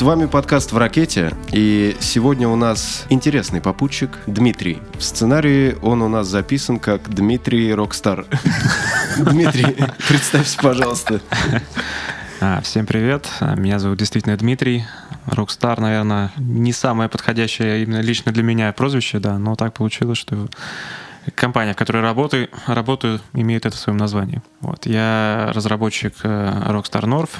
С вами подкаст «В ракете», и сегодня у нас интересный попутчик Дмитрий. В сценарии он у нас записан как Дмитрий Рокстар. Дмитрий, представься, пожалуйста. А, всем привет, меня зовут действительно Дмитрий. Рокстар, наверное, не самое подходящее именно лично для меня прозвище, да, но так получилось, что компания, в которой работаю, работаю имеет это в своем названии. Вот. Я разработчик э, Rockstar North.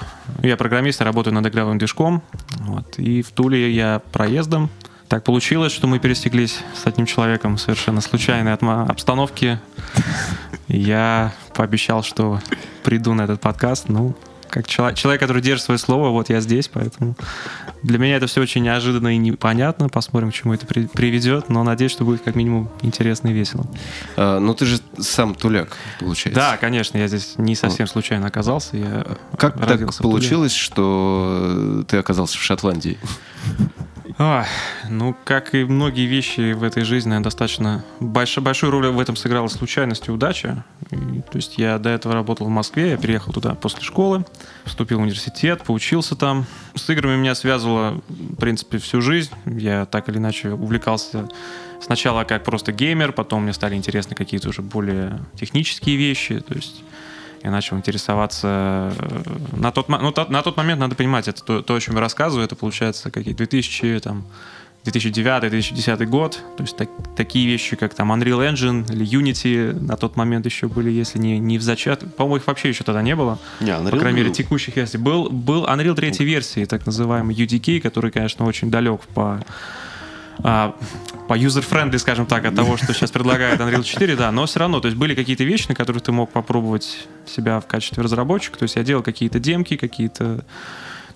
Я программист, работаю над игровым движком. Вот. И в Туле я проездом. Так получилось, что мы пересеклись с одним человеком совершенно случайной обстановке. Я пообещал, что приду на этот подкаст. Ну, как человек, человек, который держит свое слово, вот я здесь, поэтому для меня это все очень неожиданно и непонятно. Посмотрим, к чему это при, приведет, но надеюсь, что будет как минимум интересно и весело. А, ну ты же сам туляк, получается. Да, конечно, я здесь не совсем вот. случайно оказался. Я как так получилось, что ты оказался в Шотландии? А, ну, как и многие вещи в этой жизни, достаточно большой, большую роль в этом сыграла случайность и удача. И, то есть я до этого работал в Москве, я переехал туда после школы, вступил в университет, поучился там. С играми меня связывало, в принципе, всю жизнь. Я так или иначе увлекался сначала как просто геймер, потом мне стали интересны какие-то уже более технические вещи. То есть я начал интересоваться. Э, на тот, ну, на тот момент, надо понимать, это то, то о чем я рассказываю, это получается какие 2000, там, 2009-2010 год, то есть так, такие вещи, как там Unreal Engine или Unity на тот момент еще были, если не, не в зачат. По-моему, их вообще еще тогда не было. Не, Unreal По крайней мере, текущих версий. Был, был Unreal третьей версии, так называемый UDK, который, конечно, очень далек по а, по user-friendly, скажем так, от того, что сейчас предлагает Unreal 4, да, но все равно, то есть были какие-то вещи, на которые ты мог попробовать себя в качестве разработчика, то есть я делал какие-то демки, какие-то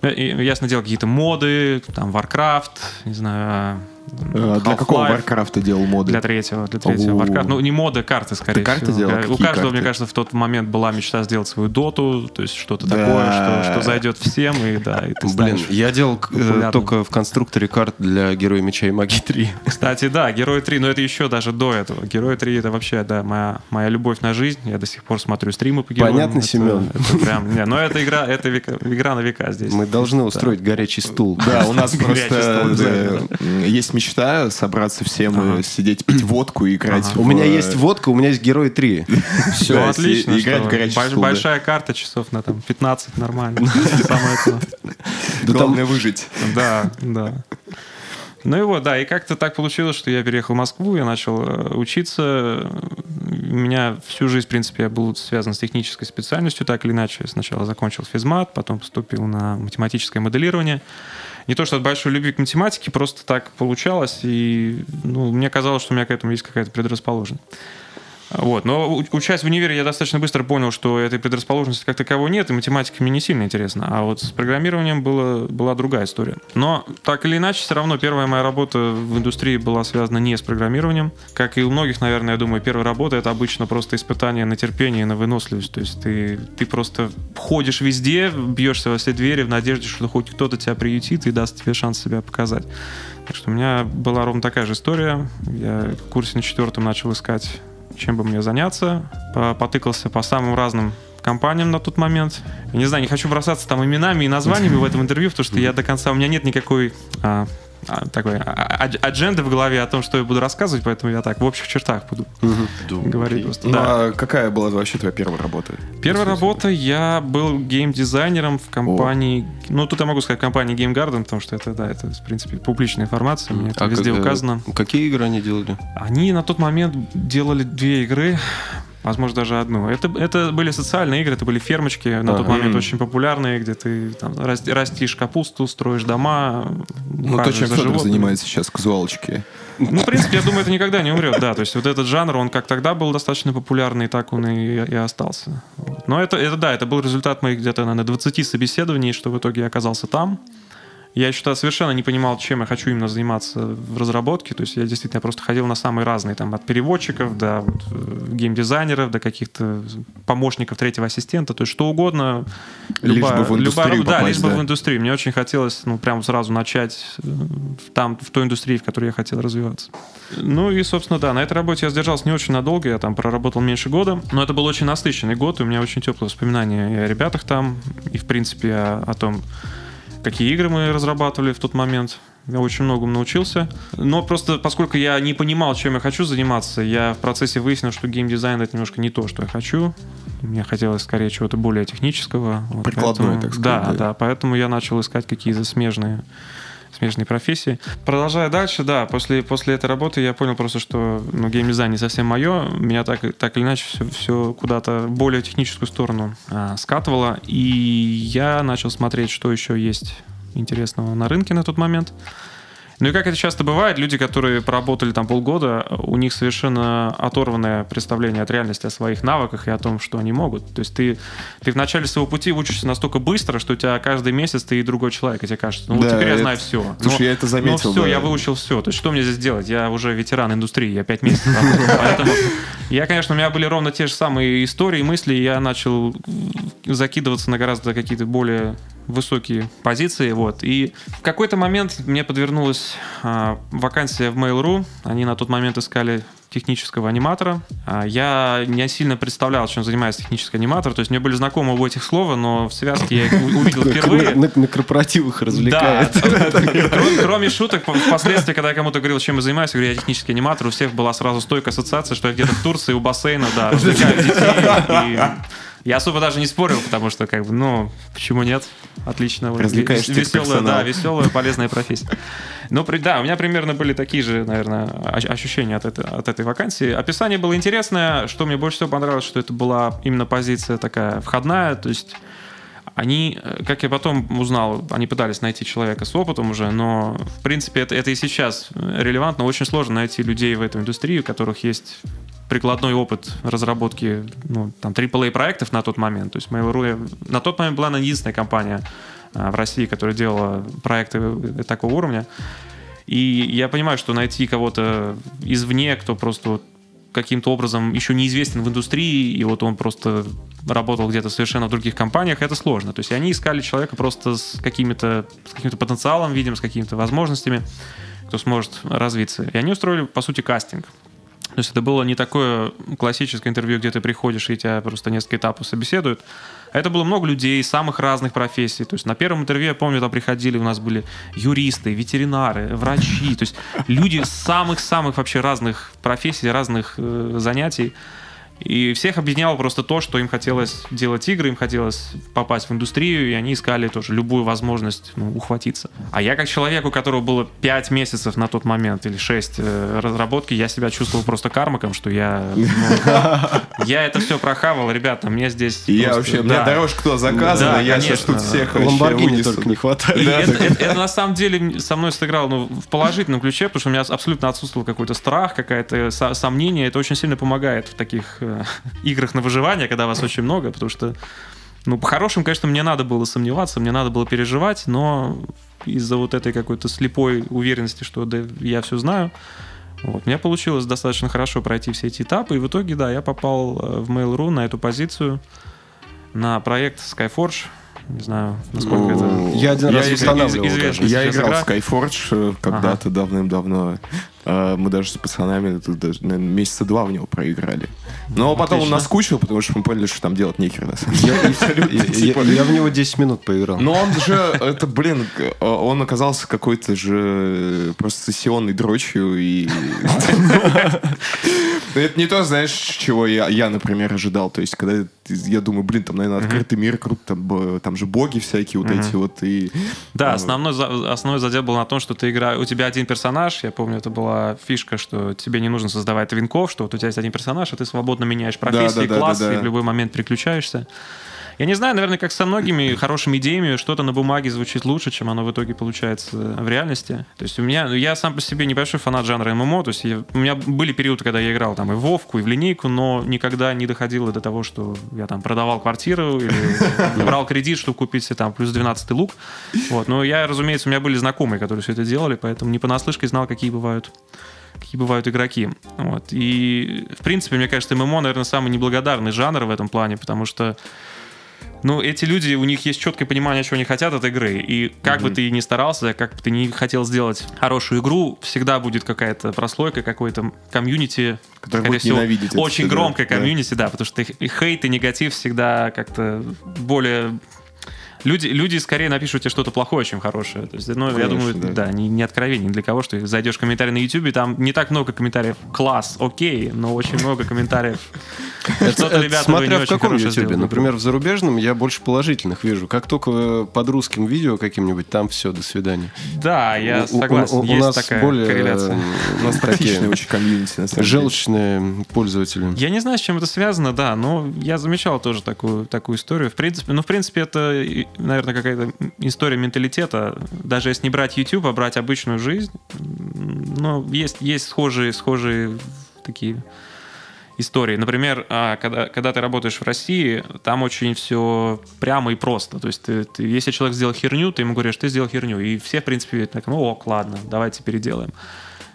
ну, ясно делал какие-то моды, там, Warcraft, не знаю, а для какого Warcraft ты делал моды? Для третьего, для третьего Warcraft. Ну, не моды, карты, скорее ты карты всего. Делал? У каждого, карты? мне кажется, в тот момент была мечта сделать свою доту, то есть что-то да. такое, что, что зайдет всем, и да, и ты Блин, я делал э, популярным. только в конструкторе карт для Героя Меча и Магии 3. Кстати, да, Герой 3, но это еще даже до этого. Герой 3 это вообще, да, моя, моя любовь на жизнь. Я до сих пор смотрю стримы по Героям. Понятно, это, Семен. Это прям, не, но это игра, это века, игра на века здесь. Мы должны устроить горячий стул. Да, у нас просто есть мечта собрать собраться всем ага. и сидеть, пить водку и играть. Ага. В... У меня есть водка, у меня есть Герой 3. Все, отлично. Играть в Большая карта часов на там 15 нормально. Главное выжить. Да, да. Ну и вот, да, и как-то так получилось, что я переехал в Москву, я начал э, учиться. У меня всю жизнь, в принципе, я был связан с технической специальностью, так или иначе. Сначала закончил физмат, потом поступил на математическое моделирование не то что от большой любви к математике, просто так получалось, и ну, мне казалось, что у меня к этому есть какая-то предрасположенность. Вот. Но учась в универе, я достаточно быстро понял, что этой предрасположенности как таковой нет, и математика мне не сильно интересна. А вот с программированием было, была другая история. Но так или иначе, все равно первая моя работа в индустрии была связана не с программированием. Как и у многих, наверное, я думаю, первая работа — это обычно просто испытание на терпение и на выносливость. То есть ты, ты просто ходишь везде, бьешься во все двери в надежде, что хоть кто-то тебя приютит и даст тебе шанс себя показать. Так что у меня была ровно такая же история. Я в курсе на четвертом начал искать чем бы мне заняться. Потыкался по самым разным компаниям на тот момент. Не знаю, не хочу бросаться там именами и названиями в этом интервью, потому что я до конца, у меня нет никакой а, такой а, а, адженды в голове о том, что я буду рассказывать, поэтому я так в общих чертах буду угу. говорить просто. Ну, да. а какая была вообще твоя первая работа? Первая работа, я был гейм-дизайнером в компании, О. ну тут я могу сказать компании Game Garden, потому что это, да, это, в принципе, публичная информация, мне это а везде как, указано. Какие игры они делали? Они на тот момент делали две игры возможно, даже одну. Это, это были социальные игры, это были фермочки, на ага. тот момент очень популярные, где ты там, растишь капусту, строишь дома. Ну, то, чем Федор занимается сейчас, казуалочки. Ну, в принципе, я думаю, это никогда не умрет, да. То есть вот этот жанр, он как тогда был достаточно популярный, так он и, и остался. Но это, это, да, это был результат моих где-то, наверное, 20 собеседований, что в итоге я оказался там. Я еще тогда совершенно не понимал, чем я хочу именно заниматься в разработке. То есть я действительно просто ходил на самые разные, там, от переводчиков до вот, э, геймдизайнеров, до каких-то помощников третьего ассистента, то есть что угодно. Любая, лишь бы в индустрию любая, попасть, да, лишь бы да. в индустрию. Мне очень хотелось, ну, прямо сразу начать э, там, в той индустрии, в которой я хотел развиваться. Ну и, собственно, да, на этой работе я сдержался не очень надолго, я там проработал меньше года, но это был очень насыщенный год, и у меня очень теплые воспоминания и о ребятах там, и, в принципе, о, о том, какие игры мы разрабатывали в тот момент. Я очень многому научился. Но просто поскольку я не понимал, чем я хочу заниматься, я в процессе выяснил, что геймдизайн это немножко не то, что я хочу. Мне хотелось скорее чего-то более технического. Вот, Прикладное, так сказать. Да, да, да. Поэтому я начал искать какие-то смежные смежные профессии. Продолжая дальше, да, после, после этой работы я понял просто, что ну, геймдизайн не совсем мое. Меня так, так или иначе все, все куда-то более техническую сторону а, скатывало. И я начал смотреть, что еще есть интересного на рынке на тот момент. Ну и как это часто бывает, люди, которые поработали там полгода, у них совершенно оторванное представление от реальности о своих навыках и о том, что они могут. То есть ты, ты в начале своего пути учишься настолько быстро, что у тебя каждый месяц ты и другой человек, и тебе кажется, ну да, вот теперь я знаю все. Слушай, но, я это заметил. Ну все, да. я выучил все. То есть что мне здесь делать? Я уже ветеран индустрии, я пять месяцев Поэтому я, конечно, у меня были ровно те же самые истории, мысли, и я начал закидываться на гораздо какие-то более высокие позиции. Вот. И в какой-то момент мне подвернулась а, вакансия в Mail.ru. Они на тот момент искали технического аниматора. А, я не сильно представлял, чем занимается технический аниматор. То есть мне были знакомы оба этих слова, но в связке я их увидел впервые. На, на корпоративах развлекает. Кроме шуток, впоследствии, когда я кому-то говорил, чем я занимаюсь, я говорю, я технический аниматор, у всех была сразу стойкая ассоциация, что я где-то в Турции у бассейна, да, развлекаю детей. Я особо даже не спорил, потому что, как бы, ну, почему нет? Отлично. Развлекаешь веселая, да, веселая, полезная профессия. Ну, да, у меня примерно были такие же, наверное, ощущения от этой, от этой вакансии. Описание было интересное. Что мне больше всего понравилось, что это была именно позиция такая входная, то есть они, как я потом узнал, они пытались найти человека с опытом уже, но, в принципе, это, это и сейчас релевантно. Очень сложно найти людей в эту индустрию, у которых есть прикладной опыт разработки ну, там, AAA проектов на тот момент. То есть Mail.ru на тот момент была единственная компания а, в России, которая делала проекты такого уровня. И я понимаю, что найти кого-то извне, кто просто каким-то образом еще неизвестен в индустрии, и вот он просто работал где-то совершенно в других компаниях, это сложно. То есть они искали человека просто с, какими-то, с каким-то потенциалом, видимо, с какими-то возможностями, кто сможет развиться. И они устроили, по сути, кастинг. То есть это было не такое классическое интервью, где ты приходишь и тебя просто несколько этапов собеседуют. А это было много людей самых разных профессий. То есть на первом интервью, я помню, там приходили, у нас были юристы, ветеринары, врачи. То есть люди самых-самых вообще разных профессий, разных э, занятий. И всех объединяло просто то, что им хотелось делать игры, им хотелось попасть в индустрию, и они искали тоже любую возможность ну, ухватиться. А я как человек, у которого было 5 месяцев на тот момент или 6 э, разработки, я себя чувствовал просто кармаком, что я... Ну, я это все прохавал, ребята, мне здесь... Я вообще, да. дорожка кто заказана, я сейчас тут всех Ламборгини только не хватает. Это на самом деле со мной сыграло ну, в положительном ключе, потому что у меня абсолютно отсутствовал какой-то страх, какое-то сомнение. Это очень сильно помогает в таких играх на выживание, когда вас очень много, потому что, ну, по-хорошему, конечно, мне надо было сомневаться, мне надо было переживать, но из-за вот этой какой-то слепой уверенности, что да, я все знаю, вот. У меня получилось достаточно хорошо пройти все эти этапы, и в итоге, да, я попал э, в Mail.ru на эту позицию, на проект Skyforge, не знаю, насколько это... Я один раз устанавливал. Из, из, я играл в Skyforge э, когда-то ага. давным-давно. А, мы даже с пацанами даже, наверное, месяца два в него проиграли. Но ну, потом он наскучил, потому что мы поняли, что там делать нехер, на самом деле. Я в него 10 минут поиграл. Но он же, это, блин, он оказался какой-то же просто сессионной дрочью и... Это не то, знаешь, чего я, я, например, ожидал. То есть, когда я думаю, блин, там, наверное, открытый мир, круто, там, там же боги всякие вот эти вот. И, да, основной, основной задел был на том, что ты играешь... У тебя один персонаж, я помню, это была фишка, что тебе не нужно создавать винков, что вот у тебя есть один персонаж, а ты свободно меняешь профессии, да, да, классы, да, да, да. и в любой момент переключаешься. Я не знаю, наверное, как со многими хорошими идеями, что-то на бумаге звучит лучше, чем оно в итоге получается в реальности. То есть у меня, я сам по себе небольшой фанат жанра ММО, то есть я, у меня были периоды, когда я играл там и в Вовку, и в линейку, но никогда не доходило до того, что я там продавал квартиру или брал кредит, чтобы купить себе там плюс 12 лук. Вот. Но я, разумеется, у меня были знакомые, которые все это делали, поэтому не понаслышке знал, какие бывают какие бывают игроки. Вот. И, в принципе, мне кажется, ММО, наверное, самый неблагодарный жанр в этом плане, потому что ну, эти люди, у них есть четкое понимание, что они хотят от игры. И как mm-hmm. бы ты ни старался, как бы ты ни хотел сделать хорошую игру, всегда будет какая-то прослойка, какой-то комьюнити. Который будет всего, ненавидеть Очень громкое комьюнити, да. да, потому что хейт и негатив всегда как-то более Люди, люди скорее напишут тебе что-то плохое, чем хорошее. То есть, ну, я Конечно, думаю, да. да, не, не откровение ни для кого, что зайдешь в комментарий на YouTube, там не так много комментариев «класс», «окей», но очень много комментариев. Это смотря в очень каком сделали. Например, в зарубежном я больше положительных вижу. Как только под русским видео каким-нибудь, там все, до свидания. Да, я у- согласен, у, нас такая более корреляция. У нас очень комьюнити, желчные пользователи. Я не знаю, с чем это связано, да, но я замечал тоже такую, такую историю. В принципе, ну, в принципе, это, наверное, какая-то история менталитета. Даже если не брать YouTube, а брать обычную жизнь, ну, есть, есть схожие, схожие такие истории. Например, а, когда, когда ты работаешь в России, там очень все прямо и просто. То есть, ты- ты- если человек сделал херню, ты ему говоришь, ты сделал херню. И все, в принципе, так, ну ок, ладно, давайте переделаем.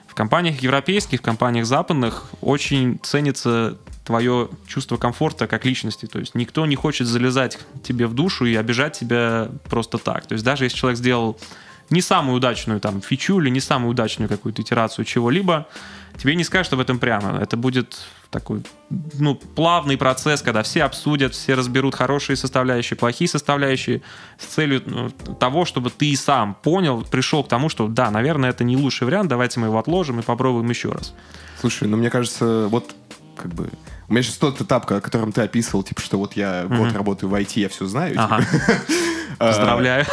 В компаниях европейских, в компаниях западных очень ценится твое чувство комфорта как личности. То есть никто не хочет залезать тебе в душу и обижать тебя просто так. То есть даже если человек сделал не самую удачную там фичу или не самую удачную какую-то итерацию чего-либо, тебе не скажут об этом прямо. Это будет такой ну, плавный процесс, когда все обсудят, все разберут хорошие составляющие, плохие составляющие с целью ну, того, чтобы ты сам понял, пришел к тому, что да, наверное, это не лучший вариант, давайте мы его отложим и попробуем еще раз. Слушай, ну мне кажется, вот как бы... У меня сейчас тот этап, о котором ты описывал, типа, что вот я год Мгм. работаю в IT, я все знаю. типа. Ага. А, Поздравляю.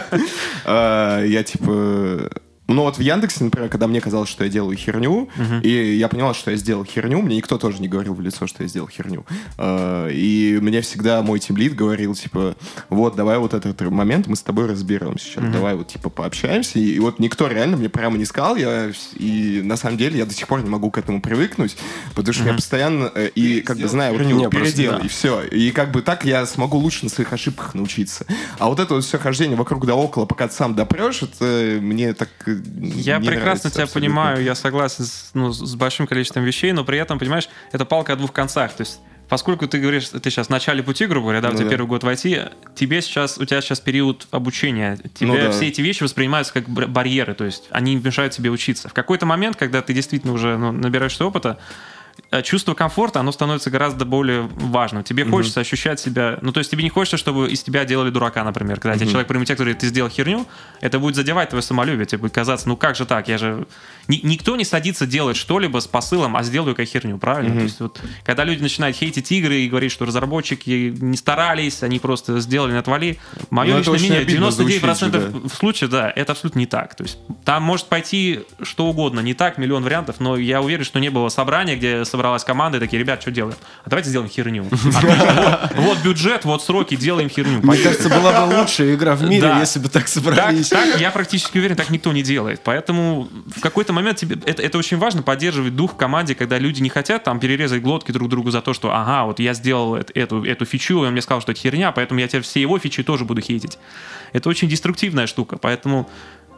а, Я типа... Ну вот в Яндексе, например, когда мне казалось, что я делаю херню, и я понял, что я сделал херню, мне никто тоже не говорил в лицо, что я сделал херню. А, И мне всегда мой тимлид говорил, типа, вот, давай вот этот момент мы с тобой разберем сейчас, давай вот, типа, пообщаемся. И, вот никто реально мне прямо не сказал, я, и на самом деле я до сих пор не могу к этому привыкнуть, потому что я постоянно, э, и как бы знаю, вот, просто, переделай, да. и все. И как бы так я смогу лучше на своих ошибках научиться. А вот это вот все хождение вокруг да около, пока ты сам допрешь, это мне так э, Я не прекрасно тебя абсолютно. понимаю, я согласен с, ну, с большим количеством вещей, но при этом, понимаешь, это палка о двух концах. То есть Поскольку ты говоришь, ты сейчас в начале пути, грубо говоря, да, у Ну тебя да. первый год в IT, тебе сейчас, у тебя сейчас период обучения, тебе Ну да. все эти вещи воспринимаются как барьеры, то есть они мешают тебе учиться. В какой-то момент, когда ты действительно уже ну, набираешься опыта, чувство комфорта, оно становится гораздо более важным. Тебе хочется ощущать себя... Ну, то есть тебе не хочется, чтобы из тебя делали дурака, например. Когда тебе человек текст говорит, ты сделал херню, это будет задевать твое самолюбие. Тебе будет казаться, ну как же так, я же... Ни- никто не садится делать что-либо с посылом, а сделаю-ка херню, правильно? То есть вот, когда люди начинают хейтить игры и говорить, что разработчики не старались, они просто сделали отвали, мое Ну, личное мнение, обидно 99% звучит же, в случае, да, это абсолютно не так. То есть там может пойти что угодно, не так, миллион вариантов, но я уверен, что не было собрания, где собралась команда и такие, ребят, что делаем? А давайте сделаем херню. Отлично, вот, вот бюджет, вот сроки, делаем херню. Мне кажется, была бы лучшая игра в мире, Да. если бы так собрались. так, я практически уверен, так никто не делает. Поэтому в какой-то момент тебе это, это очень важно поддерживать дух в команде, когда люди не хотят там перерезать глотки друг другу за то, что ага, вот я сделал эт- эту, эту фичу, и он мне сказал, что это херня, поэтому я теперь все его фичи тоже буду хейтить. Это очень деструктивная штука, поэтому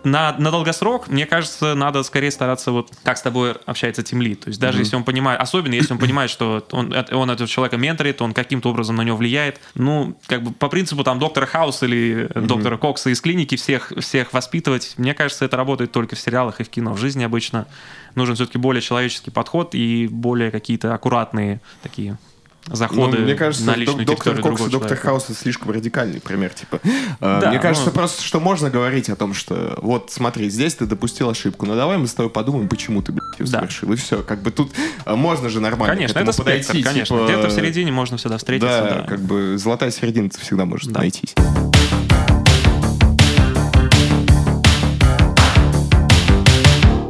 на, на долгосрок, мне кажется, надо скорее стараться вот как с тобой общается тимлит. То есть даже если он понимает, особенно если он понимает, что он, это- он этого человека менторит, он каким-то образом на него влияет, ну, как бы по принципу там доктора Хаус или э, доктора Кокса из клиники всех, всех воспитывать, мне кажется, это работает только в сериалах и в кино. В жизни обычно нужен все-таки более человеческий подход и более какие-то аккуратные такие заходы Ну, мне кажется, на док- личную доктор Кокс и доктор. Хаус это слишком радикальный пример, типа. Э, Да, Мне кажется, ну- просто, что можно говорить о том, что вот смотри, здесь ты допустил ошибку, но давай мы с тобой подумаем, почему ты, блядь, ее Да. совершил. И все, как бы тут э, можно же нормально Конечно, это спектр, подойти. конечно. типа, Где-то в середине можно всегда встретиться. Да, да. как бы золотая середина всегда может Да. найтись.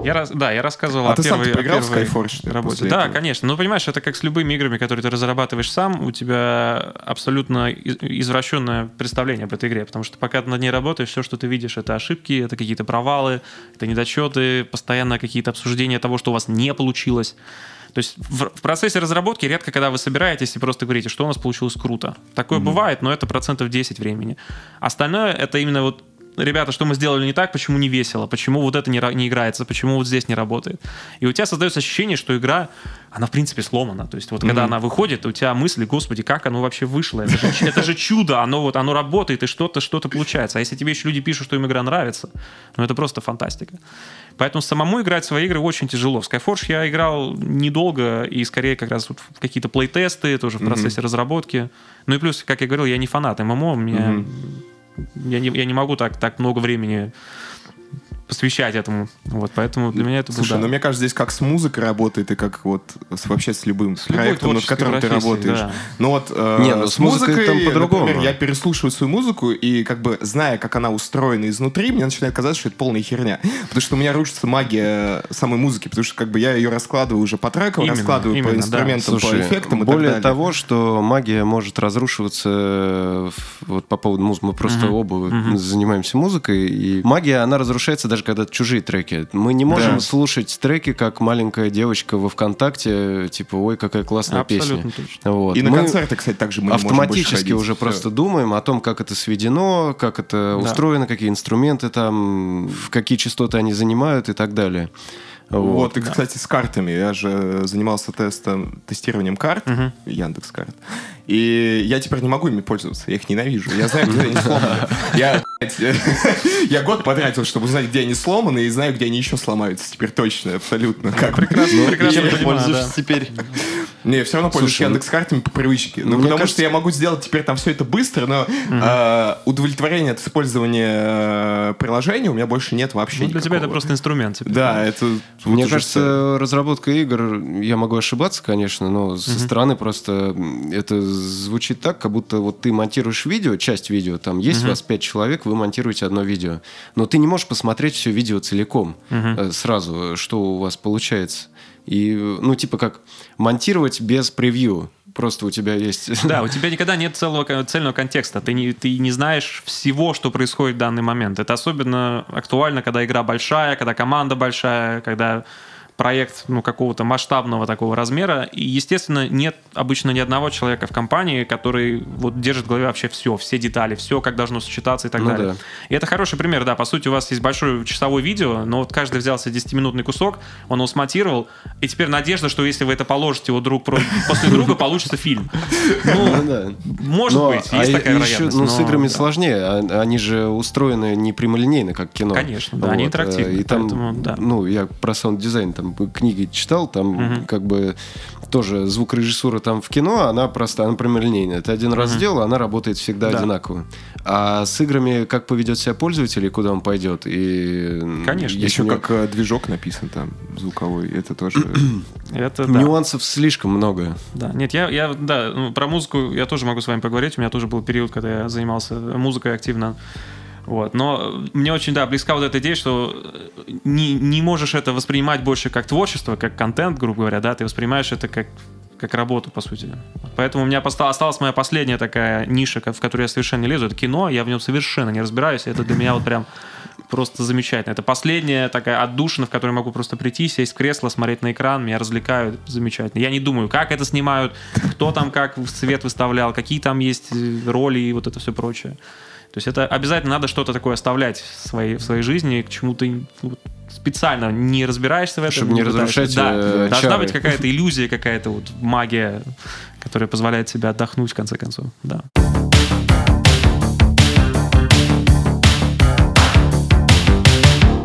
Я раз, да, я рассказывал А о ты сам первой, о поиграл в Skyforge, работе. Да, этого? конечно. Ну, понимаешь, это как с любыми играми, которые ты разрабатываешь сам, у тебя абсолютно из- извращенное представление об этой игре, потому что пока ты над ней работаешь, все, что ты видишь, это ошибки, это какие-то провалы, это недочеты, постоянно какие-то обсуждения того, что у вас не получилось. То есть в, в процессе разработки редко, когда вы собираетесь и просто говорите, что у нас получилось круто. Такое бывает, но это процентов 10 времени. Остальное это именно вот ребята, что мы сделали не так, почему не весело, почему вот это не, не играется, почему вот здесь не работает. И у тебя создается ощущение, что игра, она в принципе сломана. То есть вот когда она выходит, у тебя мысли, господи, как оно вообще вышло? Это же, это же чудо, оно вот оно работает, и что-то что-то получается. А если тебе еще люди пишут, что им игра нравится, ну это просто фантастика. Поэтому самому играть в свои игры очень тяжело. В Skyforge я играл недолго и скорее как раз вот в какие-то плейтесты, тоже в процессе разработки. Ну и плюс, как я говорил, я не фанат ММО, мне я не, я не могу так, так много времени посвящать этому. Вот, поэтому для меня это Слушай, был, да. ну мне кажется, здесь как с музыкой работает и как вот с, вообще с любым любой проектом, над которым ты работаешь. да. Ну вот э, Не, ну с музыкой там по-другому. например, я переслушиваю свою музыку и как бы зная, как она устроена изнутри, мне начинает казаться, что это полная херня. Потому что у меня рушится магия самой музыки, потому что как бы я ее раскладываю уже по трекам, Именно, раскладываю по именно, да. инструментам, по Слушай, эффектам и более так далее. того, что магия может разрушиваться э, вот по поводу музыки. Мы просто оба занимаемся музыкой, и магия, она разрушается даже когда чужие треки. Мы не можем Да. слушать треки, как маленькая девочка во ВКонтакте, типа, ой, какая классная Абсолютно песня. точно. Вот. И на Мы концерты, кстати, также мы не автоматически ходить. уже Всё. просто думаем о том, как это сведено, как это Да. устроено, какие инструменты там, в какие частоты они занимают и так далее. Вот, и, кстати, с картами. Я же занимался тестом, тестированием карт, Мгм. Яндекс карт. И я теперь не могу ими пользоваться. Я их ненавижу. Я знаю, где они сломаны. Я, я год потратил, чтобы узнать, где они сломаны, и знаю, где они еще сломаются. Теперь точно, абсолютно. Как Прекрасно, прекрасно ты пользуешься теперь? Не, я все равно пользуюсь ну- Яндекс картами по привычке. Ну, мне потому что я могу сделать теперь там все это быстро, но э, удовлетворения от использования э, приложения у меня больше нет вообще Ну, для тебя это просто инструмент. Да, это... Мне кажется, разработка игр, я могу ошибаться, конечно, но со стороны просто это звучит так, как будто вот ты монтируешь видео, часть видео, там есть у вас пять человек, вы монтируете одно видео, но ты не можешь посмотреть все видео целиком э, сразу, что у вас получается. И, ну, типа как монтировать без превью. Просто у тебя есть... Да, у тебя никогда нет целого, цельного контекста. Ты не, ты не знаешь всего, что происходит в данный момент. Это особенно актуально, когда игра большая, когда команда большая, когда проект ну, какого-то масштабного такого размера. И, естественно, нет обычно ни одного человека в компании, который вот держит в голове вообще все, все детали, все, как должно сочетаться и так Ну далее. да. И это хороший пример, да. По сути, у вас есть большое часовое видео, но вот каждый взялся 10-минутный кусок, он его смонтировал, и теперь надежда, что если вы это положите вот друг после друга, получится фильм. Ну Ну, может быть, а есть такая вероятность. ну, с играми сложнее. а- Они же устроены не прямолинейно, как кино. Конечно, да, они э, интерактивные, И там, ну, я про саунд-дизайн там книги читал, там Мгм. как бы тоже звукорежиссура там в кино, она просто, она прямолинейная. Ты один раз сделал, она работает всегда Да. одинаково. А с играми как поведет себя пользователь и куда он пойдет. И Конечно. Еще него- как э, движок написан там, звуковой. Это тоже... Это да. Нюансов слишком много. Да, нет, я, я, да, ну, про музыку я тоже могу с вами поговорить. У меня тоже был период, когда я занимался музыкой активно. Вот. Но мне очень, да, близка вот эта идея, что э, не, не можешь это воспринимать больше как творчество, как контент, грубо говоря, да, ты воспринимаешь это как как работу, по сути. Поэтому у меня осталась моя последняя такая ниша, в которую я совершенно не лезу. Это кино, я в нем совершенно не разбираюсь. Это для меня вот прям просто замечательно. Это последняя такая отдушина, в которой могу просто прийти, сесть в кресло, смотреть на экран, меня развлекают, замечательно. Я не думаю, как это снимают, кто там как в цвет выставлял, какие там есть э, роли и вот это все прочее. То есть это обязательно надо что-то такое оставлять в своей, в своей жизни, к чему ты ну, специально не разбираешься в этом. Чтобы не разрушать, Да, э, должна чары. быть какая-то иллюзия, какая-то вот магия, которая позволяет себе отдохнуть в конце концов. Да.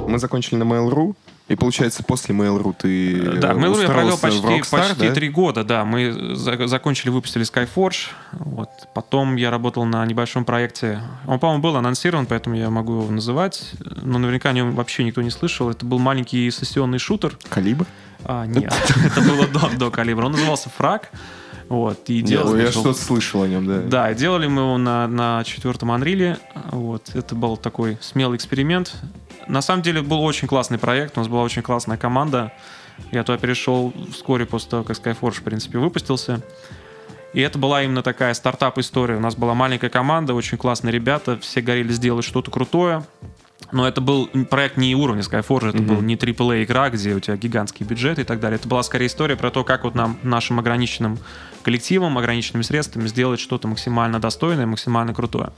Мы закончили на Mail.ru, и получается после Mail.ru ты Э, Да, в Mail.ru я провел почти, Rockstar, почти да? три года, да. Мы за- закончили, выпустили Skyforge. Вот. Потом я работал на небольшом проекте. Он, по-моему, был анонсирован, поэтому я могу его называть. Но наверняка о нем вообще никто не слышал. Это был маленький сессионный шутер. Калибр? А, нет, это было до, до калибра. Он назывался Фраг. Вот, и делал, Ой, я был- что-то слышал о нем, да. Да, делали мы его на, на четвертом Unreal. Вот, это был такой смелый эксперимент. На самом деле был очень классный проект, у нас была очень классная команда. Я туда перешел вскоре после того, как Skyforge, в принципе, выпустился. И это была именно такая стартап-история. У нас была маленькая команда, очень классные ребята, все горели сделать что-то крутое. Но это был проект не уровня Skyforge, это был не AAA игра, где у тебя гигантский бюджет и так далее. Это была скорее история про то, как вот нам, нашим ограниченным коллективом, ограниченными средствами сделать что-то максимально достойное, максимально крутое.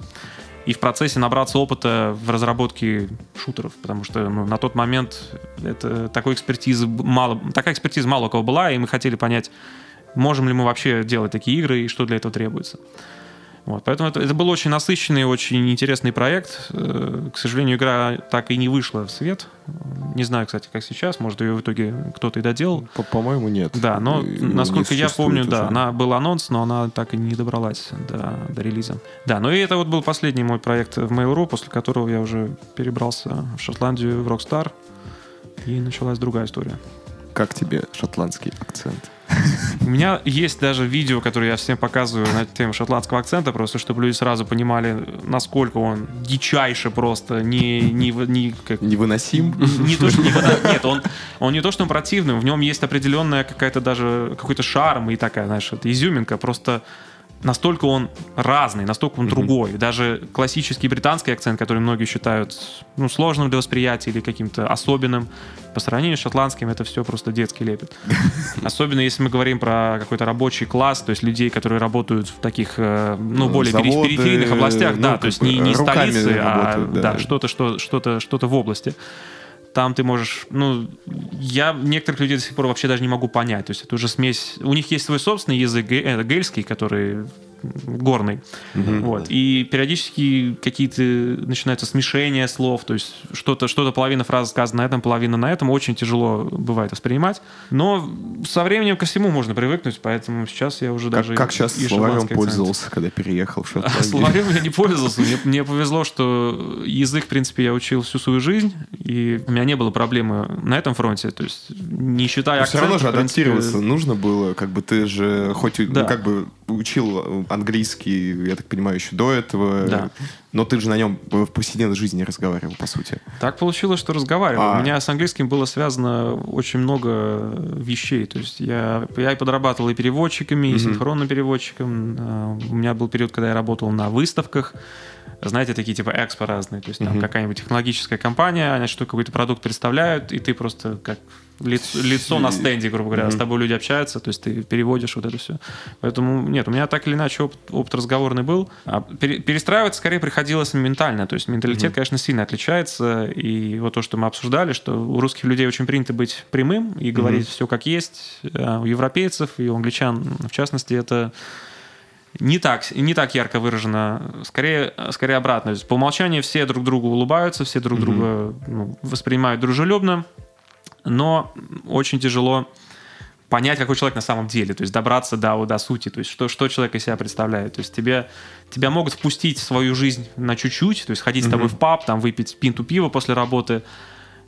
И в процессе набраться опыта в разработке шутеров, потому что ну, на тот момент это такой экспертизы мало, такая экспертиза мало у кого была, и мы хотели понять, можем ли мы вообще делать такие игры и что для этого требуется. Вот, поэтому это, это был очень насыщенный, очень интересный проект. Э, К сожалению, игра так и не вышла в свет. Не знаю, кстати, как сейчас. Может, ее в итоге кто-то и доделал. По- По-моему, нет. Да, но И насколько не я помню, да, уже. она был анонс, но она так и не добралась до, до релиза. Да, ну и это вот был последний мой проект в Mail.ru, после которого я уже перебрался в Шотландию, в Rockstar, и началась другая история. Как тебе шотландский акцент? У меня есть даже видео, которое я всем показываю на тему шотландского акцента, просто чтобы люди сразу понимали, насколько он дичайше просто, не, не, не как Невыносим? не то, что не вода- нет, он, он не то, что он противный, в нем есть определенная какая-то даже какой-то шарм и такая, знаешь, это изюминка, просто настолько он разный, настолько он другой. Даже классический британский акцент, который многие считают ну, сложным для восприятия или каким-то особенным, по сравнению с шотландским это все просто детский лепет. Особенно если мы говорим про какой-то рабочий класс, то есть людей, которые работают в таких, э, ну, более периф- Заводы, периферийных областях, ну, да, как то есть не, не столицы, а работают, да, да. что-то, что, что-то, что-то в области там ты можешь, ну, я некоторых людей до сих пор вообще даже не могу понять. То есть это уже смесь. У них есть свой собственный язык, это гельский, который горный. Вот. И периодически какие-то начинаются смешения слов, то есть что-то, что-то половина фразы сказана на этом, половина на этом. Очень тяжело бывает воспринимать. Но со временем ко всему можно привыкнуть, поэтому сейчас я уже Как, даже... как сейчас словарем пользовался, когда переехал в Шотландию? Словарем я не пользовался. Мне, мне повезло, что язык, в принципе, я учил всю свою жизнь, и у меня не было проблемы на этом фронте. То есть, не считая Но все равно же акцента, в принципе, адаптироваться нужно было, как бы ты же хоть и, ну, Да. как бы учил английский, я так понимаю, еще до этого, Да. но ты же на нем в повседневной жизни разговаривал, по сути. Так получилось, что разговаривал. А. У меня с английским было связано очень много вещей. То есть я, я и подрабатывал и переводчиками, и синхронным переводчиком. А, У меня был период, когда я работал на выставках. Знаете, такие типа экспо разные. То есть там какая-нибудь технологическая компания, они что какой-то продукт представляют, и ты просто как лицо, лицо на стенде, грубо говоря, с тобой люди общаются, то есть ты переводишь вот это все. Поэтому нет, у меня так или иначе опыт, опыт разговорный был. А пере- перестраиваться скорее приходилось ментально. То есть менталитет, конечно, сильно отличается. И вот то, что мы обсуждали, что у русских людей очень принято быть прямым и говорить все как есть. А у европейцев и у англичан, в частности, это не так, не так ярко выражено, скорее, скорее обратно. То есть по умолчанию все друг другу улыбаются, все друг друга ну, воспринимают дружелюбно, но очень тяжело понять, какой человек на самом деле, то есть добраться до, до сути, то есть что, что человек из себя представляет. То есть тебе, тебя могут впустить в свою жизнь на чуть-чуть, то есть ходить с тобой в паб, там выпить пинту пива после работы,